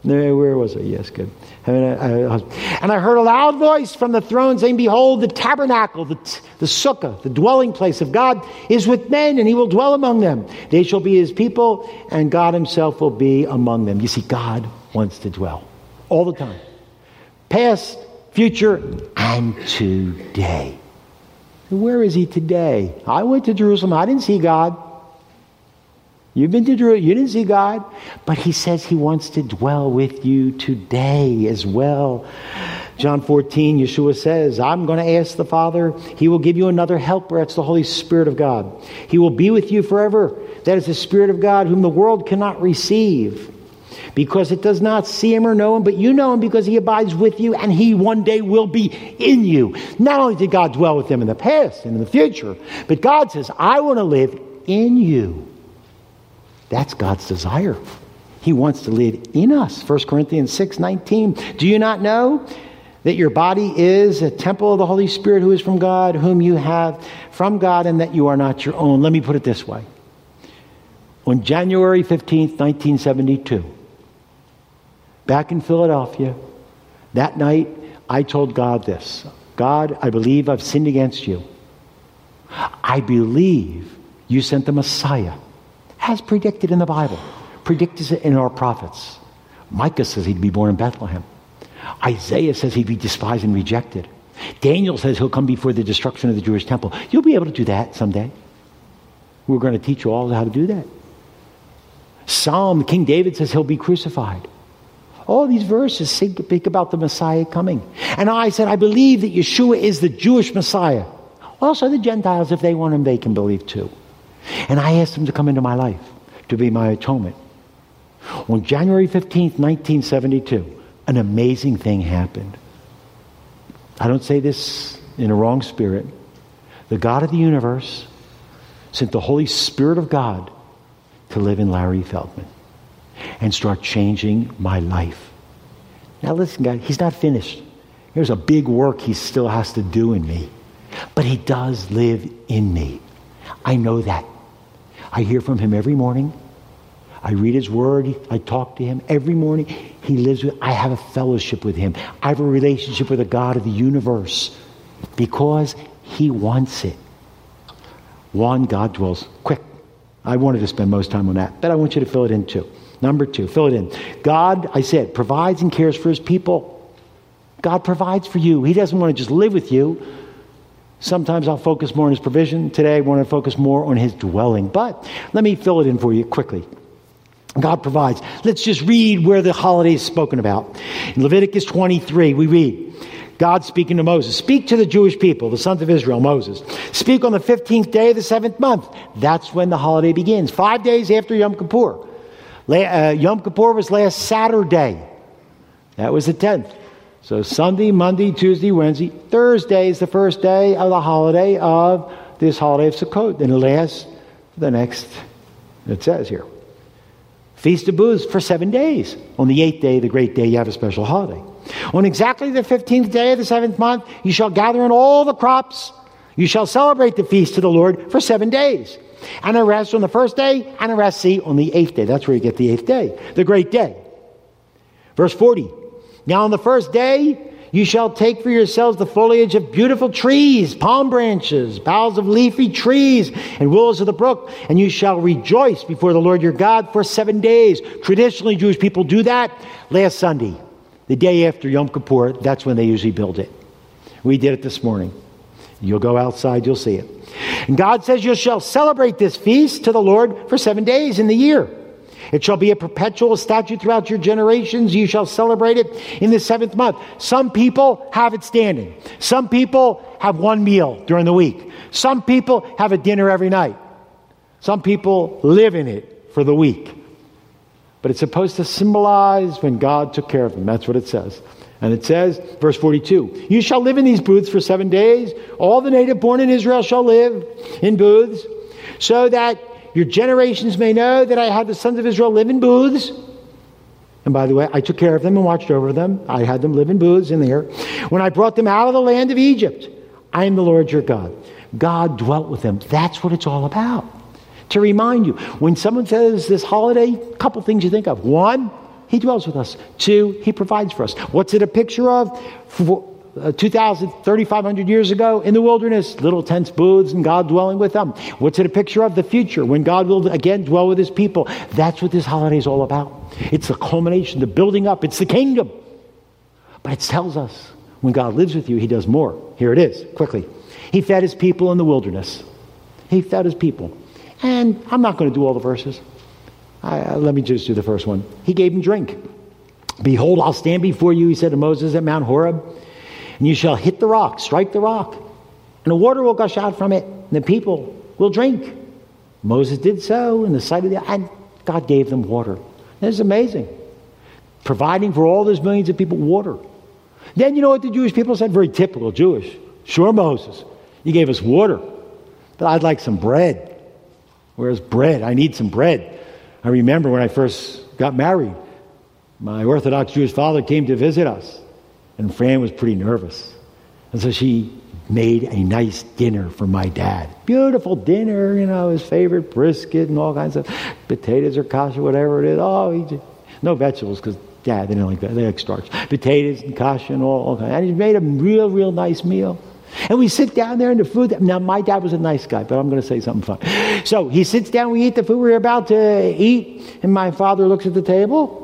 where was it? Yes, good. And I heard a loud voice from the throne saying, Behold, the tabernacle, the, the sukkah, the dwelling place of God is with men, and he will dwell among them. They shall be his people, and God himself will be among them. You see, God wants to dwell all the time. Past, future, and today. Where is he today? I went to Jerusalem. I didn't see God. You've been to Jerusalem, you didn't see God, but He says He wants to dwell with you today as well. John 14, Yeshua says, I'm going to ask the Father, He will give you another helper. That's the Holy Spirit of God. He will be with you forever. That is the Spirit of God, whom the world cannot receive because it does not see him or know him, but you know him because he abides with you and he one day will be in you. Not only did God dwell with them in the past and in the future, but God says, I want to live in you. That's God's desire. He wants to live in us. 1 Corinthians 6 19. Do you not know that your body is a temple of the Holy Spirit who is from God, whom you have from God, and that you are not your own? Let me put it this way. On January 15th, 1972, back in Philadelphia, that night, I told God this God, I believe I've sinned against you. I believe you sent the Messiah as predicted in the Bible, predicted in our prophets. Micah says he'd be born in Bethlehem. Isaiah says he'd be despised and rejected. Daniel says he'll come before the destruction of the Jewish temple. You'll be able to do that someday. We're going to teach you all how to do that. Psalm, King David says he'll be crucified. All these verses speak about the Messiah coming. And I said, I believe that Yeshua is the Jewish Messiah. Also, the Gentiles, if they want him, they can believe too. And I asked him to come into my life to be my atonement. On January 15th, 1972, an amazing thing happened. I don't say this in a wrong spirit. The God of the universe sent the Holy Spirit of God to live in Larry Feldman and start changing my life. Now, listen, guys, he's not finished. There's a big work he still has to do in me, but he does live in me. I know that. I hear from him every morning. I read his word. I talk to him every morning. He lives with, I have a fellowship with him. I have a relationship with the God of the universe because he wants it. One, God dwells. Quick. I wanted to spend most time on that, but I want you to fill it in too. Number two, fill it in. God, I said, provides and cares for his people. God provides for you. He doesn't want to just live with you. Sometimes I'll focus more on his provision. Today I want to focus more on his dwelling. But let me fill it in for you quickly. God provides. Let's just read where the holiday is spoken about. In Leviticus 23, we read, God speaking to Moses, speak to the Jewish people, the sons of Israel, Moses. Speak on the 15th day of the seventh month. That's when the holiday begins. Five days after Yom Kippur. Uh, Yom Kippur was last Saturday. That was the 10th. So Sunday, Monday, Tuesday, Wednesday, Thursday is the first day of the holiday of this holiday of Sukkot. And it lasts the next, it says here. Feast of Booths for seven days. On the eighth day, the great day, you have a special holiday. On exactly the 15th day of the seventh month, you shall gather in all the crops. You shall celebrate the feast to the Lord for seven days. And a rest on the first day, and a rest, see, on the eighth day. That's where you get the eighth day, the great day. Verse 40. Now, on the first day, you shall take for yourselves the foliage of beautiful trees, palm branches, boughs of leafy trees, and willows of the brook, and you shall rejoice before the Lord your God for seven days. Traditionally, Jewish people do that last Sunday, the day after Yom Kippur. That's when they usually build it. We did it this morning. You'll go outside, you'll see it. And God says, You shall celebrate this feast to the Lord for seven days in the year. It shall be a perpetual statute throughout your generations. You shall celebrate it in the seventh month. Some people have it standing. Some people have one meal during the week. Some people have a dinner every night. Some people live in it for the week. But it's supposed to symbolize when God took care of them. That's what it says. And it says, verse 42, You shall live in these booths for seven days. All the native born in Israel shall live in booths, so that your generations may know that I had the sons of Israel live in booths. And by the way, I took care of them and watched over them. I had them live in booths in there. When I brought them out of the land of Egypt, I am the Lord your God. God dwelt with them. That's what it's all about. To remind you, when someone says this holiday, a couple things you think of. One, he dwells with us. Two, He provides for us. What's it a picture of? uh, 2,000, 3,500 years ago in the wilderness, little tents, booths, and God dwelling with them. What's it a picture of? The future, when God will again dwell with His people. That's what this holiday is all about. It's the culmination, the building up, it's the kingdom. But it tells us when God lives with you, He does more. Here it is, quickly. He fed His people in the wilderness. He fed His people. And I'm not going to do all the verses. Uh, let me just do the first one. He gave him drink. Behold, I'll stand before you, he said to Moses at Mount Horeb, and you shall hit the rock, strike the rock, and the water will gush out from it, and the people will drink. Moses did so in the sight of the and God gave them water. This is amazing. Providing for all those millions of people water. Then you know what the Jewish people said? Very typical Jewish. Sure, Moses, you gave us water, but I'd like some bread. Where's bread? I need some bread. I remember when I first got married, my Orthodox Jewish father came to visit us, and Fran was pretty nervous. And so she made a nice dinner for my dad. Beautiful dinner, you know, his favorite brisket and all kinds of potatoes or kasha, whatever it is. Oh, he just, no vegetables because dad, they didn't like that. They like starch. Potatoes and kasha and all, all kinds. And he made a real, real nice meal. And we sit down there and the food. Now, my dad was a nice guy, but I'm going to say something fun. So he sits down, we eat the food we're about to eat, and my father looks at the table.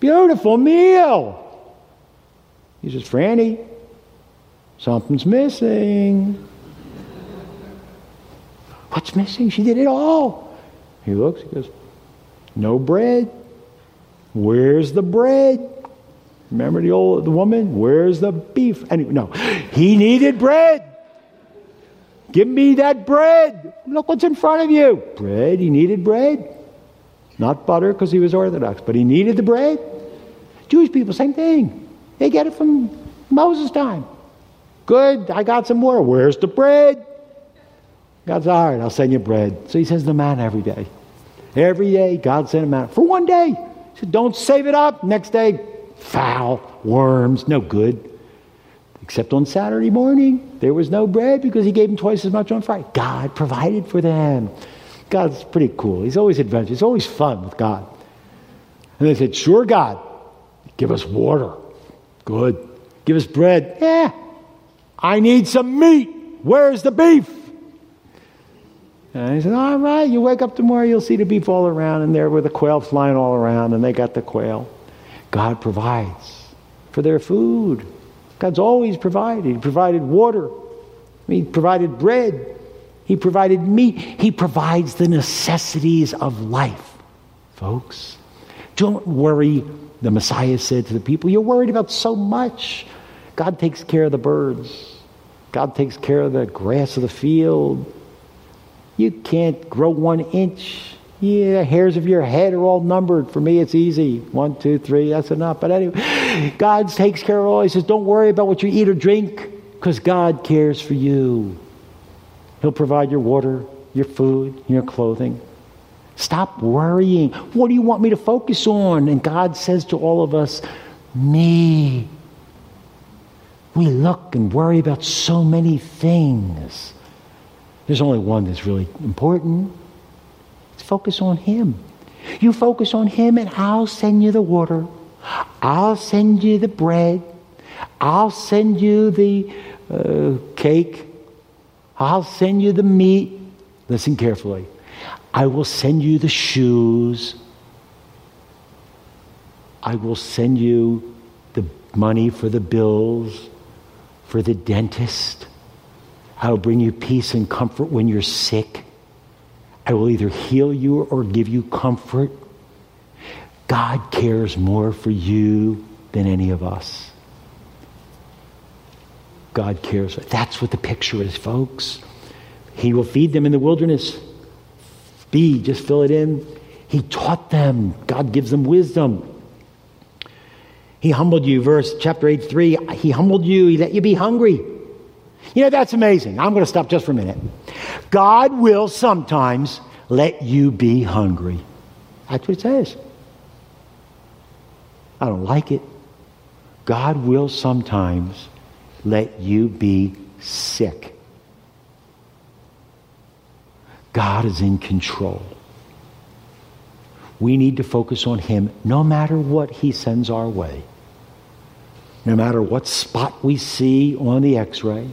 Beautiful meal. He says, Franny, something's missing. What's missing? She did it all. He looks, he goes, No bread. Where's the bread? Remember the old the woman? Where's the beef? Anyway, no. He needed bread. Give me that bread. Look what's in front of you. Bread. He needed bread. Not butter because he was Orthodox, but he needed the bread. Jewish people, same thing. They get it from Moses' time. Good, I got some more. Where's the bread? God God's all right, I'll send you bread. So he sends the man every day. Every day, God sent him manna for one day. He said, Don't save it up. Next day, foul, worms, no good. Except on Saturday morning, there was no bread because he gave them twice as much on Friday. God provided for them. God's pretty cool. He's always adventurous. It's always fun with God. And they said, Sure, God, give us water. Good. Give us bread. Yeah. I need some meat. Where's the beef? And he said, All right, you wake up tomorrow, you'll see the beef all around, and there were the quail flying all around, and they got the quail. God provides for their food. God's always provided. He provided water. He provided bread. He provided meat. He provides the necessities of life, folks. Don't worry, the Messiah said to the people. You're worried about so much. God takes care of the birds, God takes care of the grass of the field. You can't grow one inch yeah, hairs of your head are all numbered. For me, it's easy. One, two, three, that's enough. But anyway, God takes care of all. He says, don't worry about what you eat or drink because God cares for you. He'll provide your water, your food, your clothing. Stop worrying. What do you want me to focus on? And God says to all of us, me. We look and worry about so many things. There's only one that's really important It's Focus on Him. You focus on Him, and I'll send you the water. I'll send you the bread. I'll send you the uh, cake. I'll send you the meat. Listen carefully. I will send you the shoes. I will send you the money for the bills, for the dentist. I'll bring you peace and comfort when you're sick. I will either heal you or give you comfort. God cares more for you than any of us. God cares. That's what the picture is, folks. He will feed them in the wilderness. B, just fill it in. He taught them. God gives them wisdom. He humbled you, verse chapter 8, 3. He humbled you, he let you be hungry. You know, that's amazing. I'm going to stop just for a minute. God will sometimes let you be hungry. That's what it says. I don't like it. God will sometimes let you be sick. God is in control. We need to focus on Him no matter what He sends our way, no matter what spot we see on the x ray,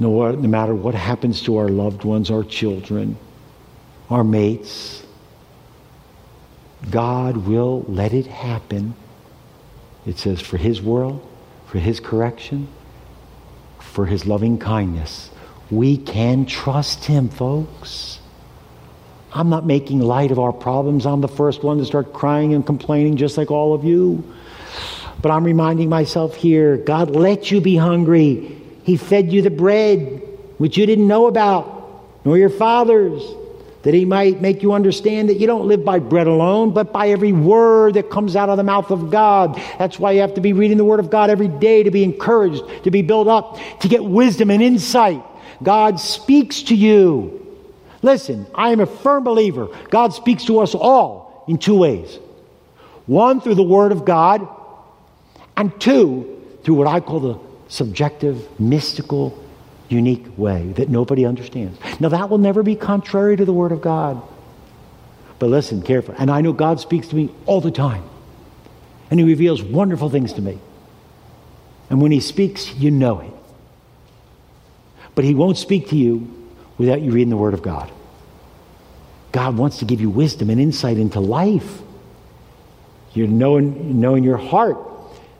no, no matter what happens to our loved ones, our children, our mates. God will let it happen. It says, for His world, for His correction, for His loving kindness. We can trust Him, folks. I'm not making light of our problems. I'm the first one to start crying and complaining, just like all of you. But I'm reminding myself here God let you be hungry. He fed you the bread, which you didn't know about, nor your fathers, that He might make you understand that you don't live by bread alone, but by every word that comes out of the mouth of God. That's why you have to be reading the Word of God every day to be encouraged, to be built up, to get wisdom and insight. God speaks to you. Listen, I am a firm believer. God speaks to us all in two ways one, through the Word of God, and two, through what I call the subjective, mystical, unique way that nobody understands. Now, that will never be contrary to the Word of God. But listen carefully. And I know God speaks to me all the time, and He reveals wonderful things to me. And when He speaks, you know it. But He won't speak to you without you reading the Word of God. God wants to give you wisdom and insight into life. You're knowing, knowing your heart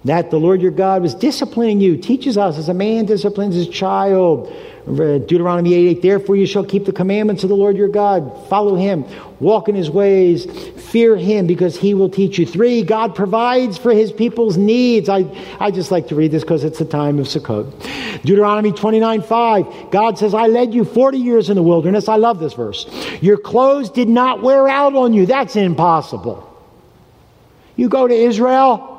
that the Lord your God was disciplining you, teaches us as a man disciplines his child. Deuteronomy 8, 8 Therefore you shall keep the commandments of the Lord your God, follow him, walk in his ways, fear him because he will teach you. Three, God provides for his people's needs. I, I just like to read this because it's the time of Sukkot. Deuteronomy 29, 5 God says, I led you 40 years in the wilderness. I love this verse. Your clothes did not wear out on you. That's impossible. You go to Israel,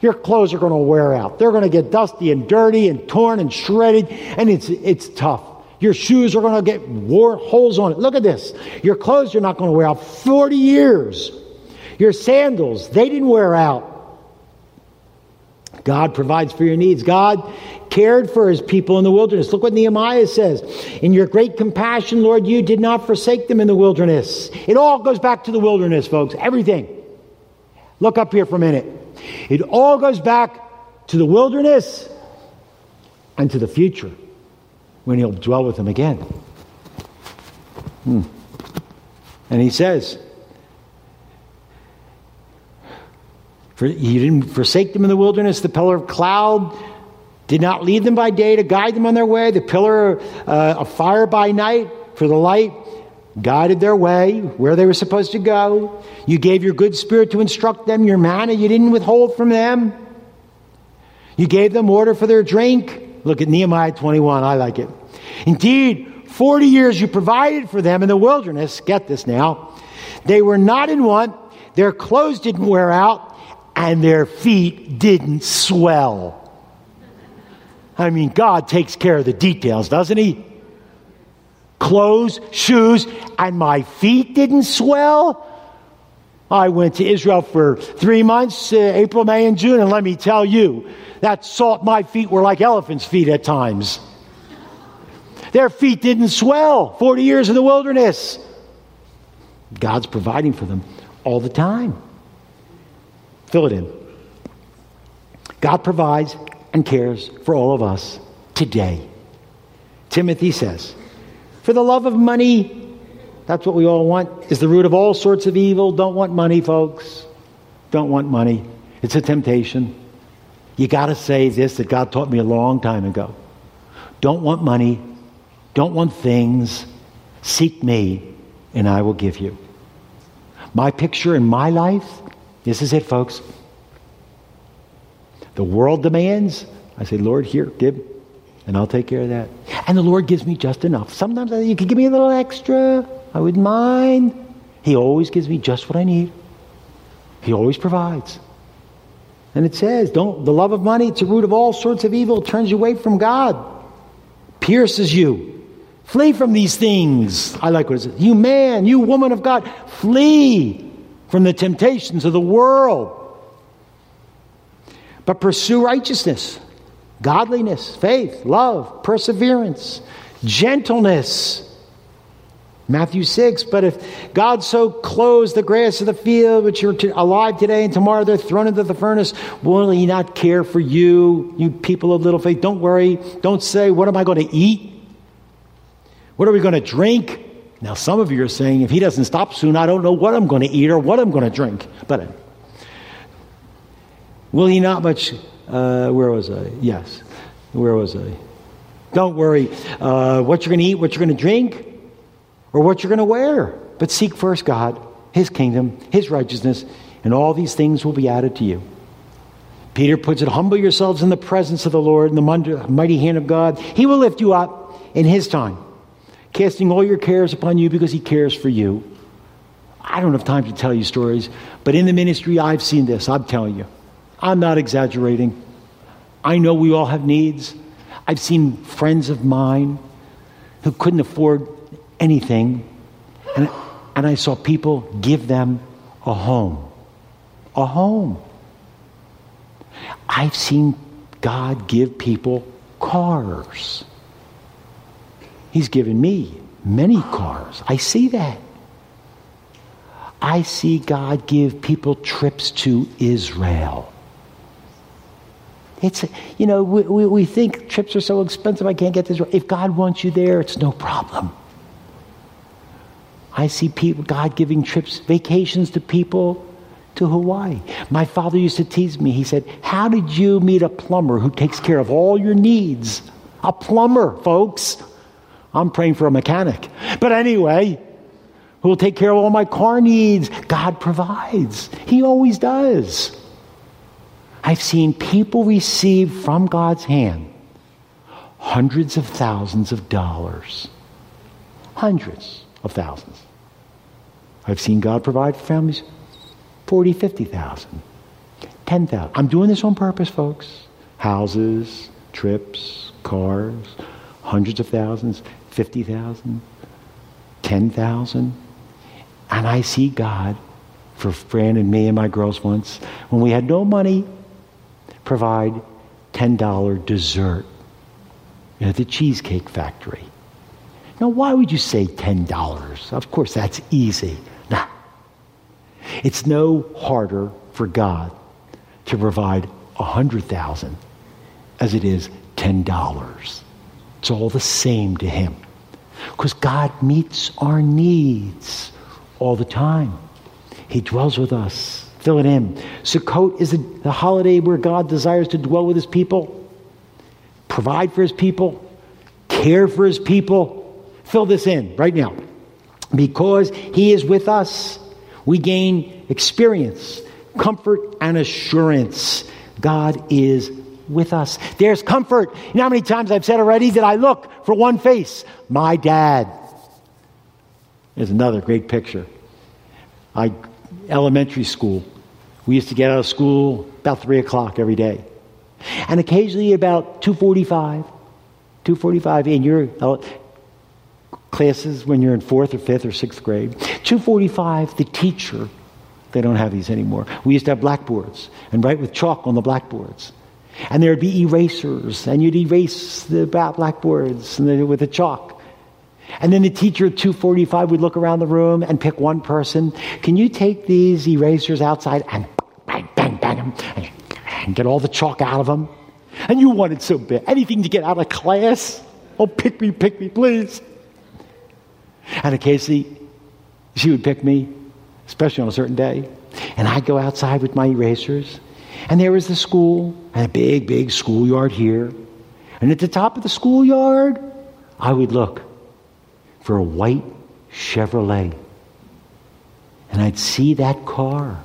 your clothes are going to wear out. They're going to get dusty and dirty and torn and shredded, and it's, it's tough. Your shoes are going to get war holes on it. Look at this. Your clothes are not going to wear out 40 years. Your sandals, they didn't wear out. God provides for your needs. God cared for his people in the wilderness. Look what Nehemiah says. In your great compassion, Lord, you did not forsake them in the wilderness. It all goes back to the wilderness, folks. Everything. Look up here for a minute. It all goes back to the wilderness and to the future when he'll dwell with them again. Hmm. And he says, For, he didn't forsake them in the wilderness. The pillar of cloud did not lead them by day to guide them on their way. The pillar uh, of fire by night for the light guided their way where they were supposed to go. You gave your good spirit to instruct them, your manna you didn't withhold from them. You gave them order for their drink. Look at Nehemiah 21, I like it. Indeed, 40 years you provided for them in the wilderness. Get this now. They were not in want, their clothes didn't wear out, and their feet didn't swell. I mean, God takes care of the details, doesn't He? Clothes, shoes, and my feet didn't swell. I went to Israel for three months, uh, April, May, and June, and let me tell you, that salt, my feet were like elephants' feet at times. Their feet didn't swell. 40 years in the wilderness. God's providing for them all the time. Fill it in. God provides and cares for all of us today. Timothy says, for the love of money, that's what we all want, is the root of all sorts of evil. Don't want money, folks. Don't want money. It's a temptation. You got to say this that God taught me a long time ago. Don't want money. Don't want things. Seek me, and I will give you. My picture in my life, this is it, folks. The world demands. I say, Lord, here, give and I'll take care of that. And the Lord gives me just enough. Sometimes you can give me a little extra. I wouldn't mind. He always gives me just what I need. He always provides. And it says, don't the love of money, it's a root of all sorts of evil, it turns you away from God, pierces you. Flee from these things. I like what it says. You man, you woman of God, flee from the temptations of the world. But pursue righteousness, godliness, faith, love, perseverance, gentleness. Matthew 6, but if God so clothes the grass of the field, which are alive today and tomorrow they're thrown into the furnace, will he not care for you, you people of little faith? Don't worry. Don't say, What am I going to eat? What are we going to drink? Now, some of you are saying, If he doesn't stop soon, I don't know what I'm going to eat or what I'm going to drink. But will he not much? Uh, where was I? Yes. Where was I? Don't worry uh, what you're going to eat, what you're going to drink or what you're going to wear. But seek first God, His kingdom, His righteousness, and all these things will be added to you. Peter puts it humble yourselves in the presence of the Lord in the mighty hand of God. He will lift you up in His time, casting all your cares upon you because He cares for you. I don't have time to tell you stories, but in the ministry, I've seen this. I'm telling you. I'm not exaggerating. I know we all have needs. I've seen friends of mine who couldn't afford anything. And, and I saw people give them a home. A home. I've seen God give people cars. He's given me many cars. I see that. I see God give people trips to Israel. It's, you know, we, we, we think trips are so expensive, I can't get this. If God wants you there, it's no problem. I see people, God giving trips, vacations to people to Hawaii. My father used to tease me. He said, How did you meet a plumber who takes care of all your needs? A plumber, folks. I'm praying for a mechanic. But anyway, who will take care of all my car needs? God provides. He always does. I've seen people receive from God's hand hundreds of thousands of dollars. Hundreds of thousands. I've seen God provide for families 40, 50,000, 10,000. I'm doing this on purpose, folks. Houses, trips, cars, hundreds of thousands, 50,000, 10,000. And I see God for Fran and me and my girls once, when we had no money, provide $10 dessert at the Cheesecake Factory. Now, why would you say $10? Of course, that's easy. Nah. It's no harder for God to provide a 100000 as it is $10. It's all the same to Him. Because God meets our needs all the time. He dwells with us. Fill it in. Sukkot is the holiday where God desires to dwell with His people, provide for His people, care for His people Fill this in right now. Because He is with us, we gain experience, comfort, and assurance. God is with us. There's comfort. You know how many times I've said already that I look for one face? My dad. There's another great picture. I elementary school. We used to get out of school about three o'clock every day, and occasionally about two forty-five, two forty-five. And you're classes when you're in fourth or fifth or sixth grade. 245, the teacher. They don't have these anymore. We used to have blackboards and write with chalk on the blackboards. And there'd be erasers, and you'd erase the blackboards with the chalk. And then the teacher at 245 would look around the room and pick one person. Can you take these erasers outside and and get all the chalk out of them? And you wanted so bad. Anything to get out of class. Oh, pick me, pick me, please. And occasionally, she would pick me, especially on a certain day. And I'd go outside with my erasers. And there was the school, and a big, big schoolyard here. And at the top of the schoolyard, I would look for a white Chevrolet. And I'd see that car.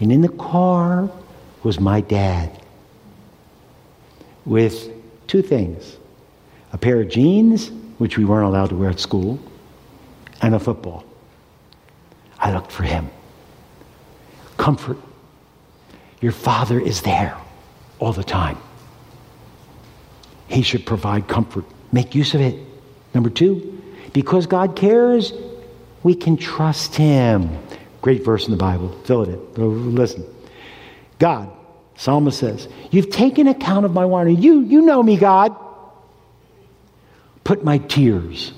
And in the car was my dad with two things a pair of jeans, which we weren't allowed to wear at school, and a football. I looked for him. Comfort. Your father is there all the time. He should provide comfort. Make use of it. Number two, because God cares, we can trust him. Great verse in the Bible. Fill it in. Listen. God, Psalmist says, You've taken account of my wandering. You, you know me, God. Put my tears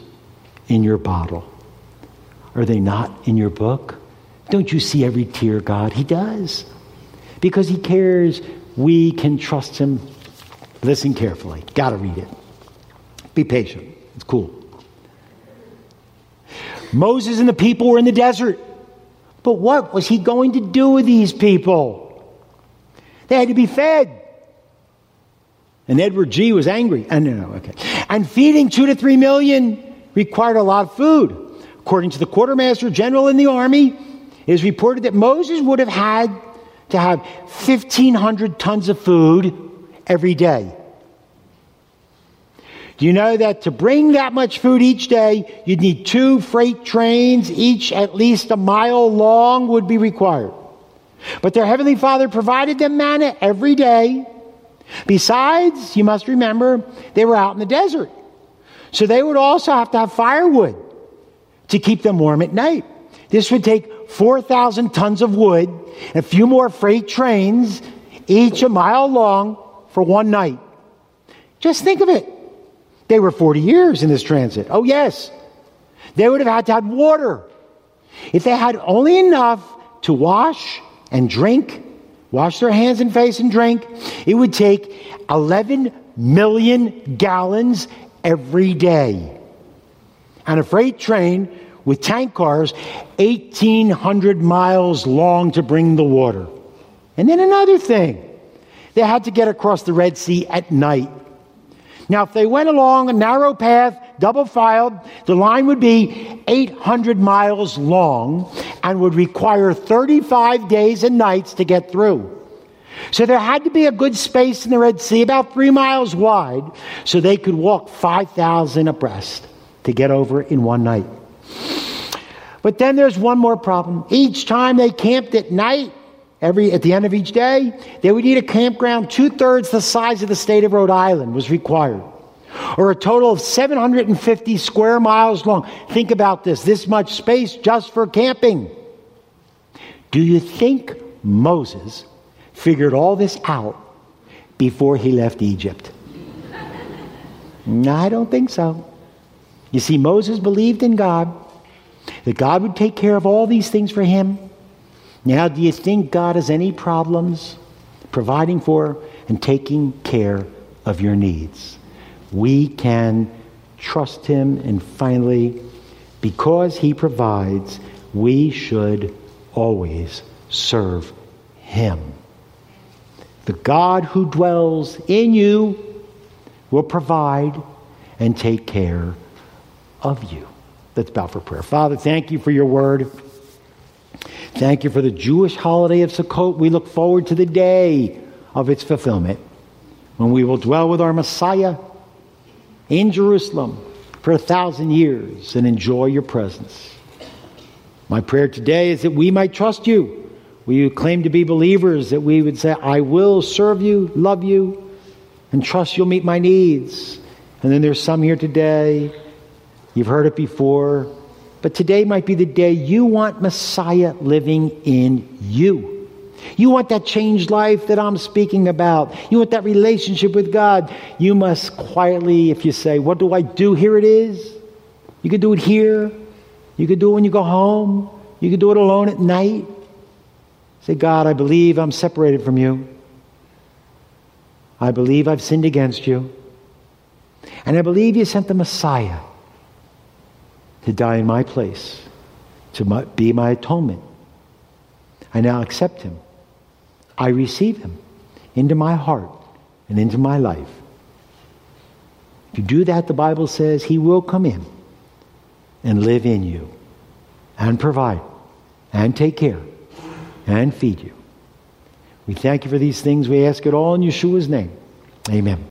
in your bottle. Are they not in your book? Don't you see every tear, God? He does. Because He cares, we can trust Him. Listen carefully. Got to read it. Be patient. It's cool. Moses and the people were in the desert. But what was he going to do with these people? They had to be fed. And Edward G was angry. Uh, no, no, okay. And feeding two to three million required a lot of food. According to the quartermaster general in the army, it is reported that Moses would have had to have 1,500 tons of food every day. Do you know that to bring that much food each day, you'd need two freight trains, each at least a mile long, would be required. But their heavenly Father provided them manna every day. Besides, you must remember, they were out in the desert. So they would also have to have firewood to keep them warm at night. This would take 4,000 tons of wood a few more freight trains, each a mile long, for one night. Just think of it. They were 40 years in this transit. Oh, yes. They would have had to have water. If they had only enough to wash and drink, wash their hands and face and drink, it would take 11 million gallons every day. And a freight train with tank cars, 1,800 miles long to bring the water. And then another thing, they had to get across the Red Sea at night. Now, if they went along a narrow path, double filed, the line would be 800 miles long and would require 35 days and nights to get through. So there had to be a good space in the Red Sea, about three miles wide, so they could walk 5,000 abreast to get over in one night. But then there's one more problem. Each time they camped at night, every at the end of each day, they would need a campground two thirds the size of the state of Rhode Island was required, or a total of 750 square miles long. Think about this: this much space just for camping. Do you think Moses figured all this out before he left Egypt? no, I don't think so. You see, Moses believed in God, that God would take care of all these things for him. Now, do you think God has any problems providing for and taking care of your needs? We can trust him, and finally, because he provides, we should always serve Him. The God who dwells in you will provide and take care of you. Let's bow for prayer. Father, thank you for your word. Thank you for the Jewish holiday of Sukkot. We look forward to the day of its fulfillment when we will dwell with our Messiah in Jerusalem for a thousand years and enjoy your presence. My prayer today is that we might trust you. We claim to be believers, that we would say, I will serve you, love you, and trust you'll meet my needs. And then there's some here today, you've heard it before, but today might be the day you want Messiah living in you. You want that changed life that I'm speaking about. You want that relationship with God. You must quietly, if you say, What do I do? Here it is. You can do it here. You could do it when you go home. You could do it alone at night. Say, God, I believe I'm separated from you. I believe I've sinned against you. And I believe you sent the Messiah to die in my place, to my, be my atonement. I now accept him. I receive him into my heart and into my life. If you do that, the Bible says he will come in and live in you and provide and take care and feed you. We thank you for these things. We ask it all in Yeshua's name. Amen.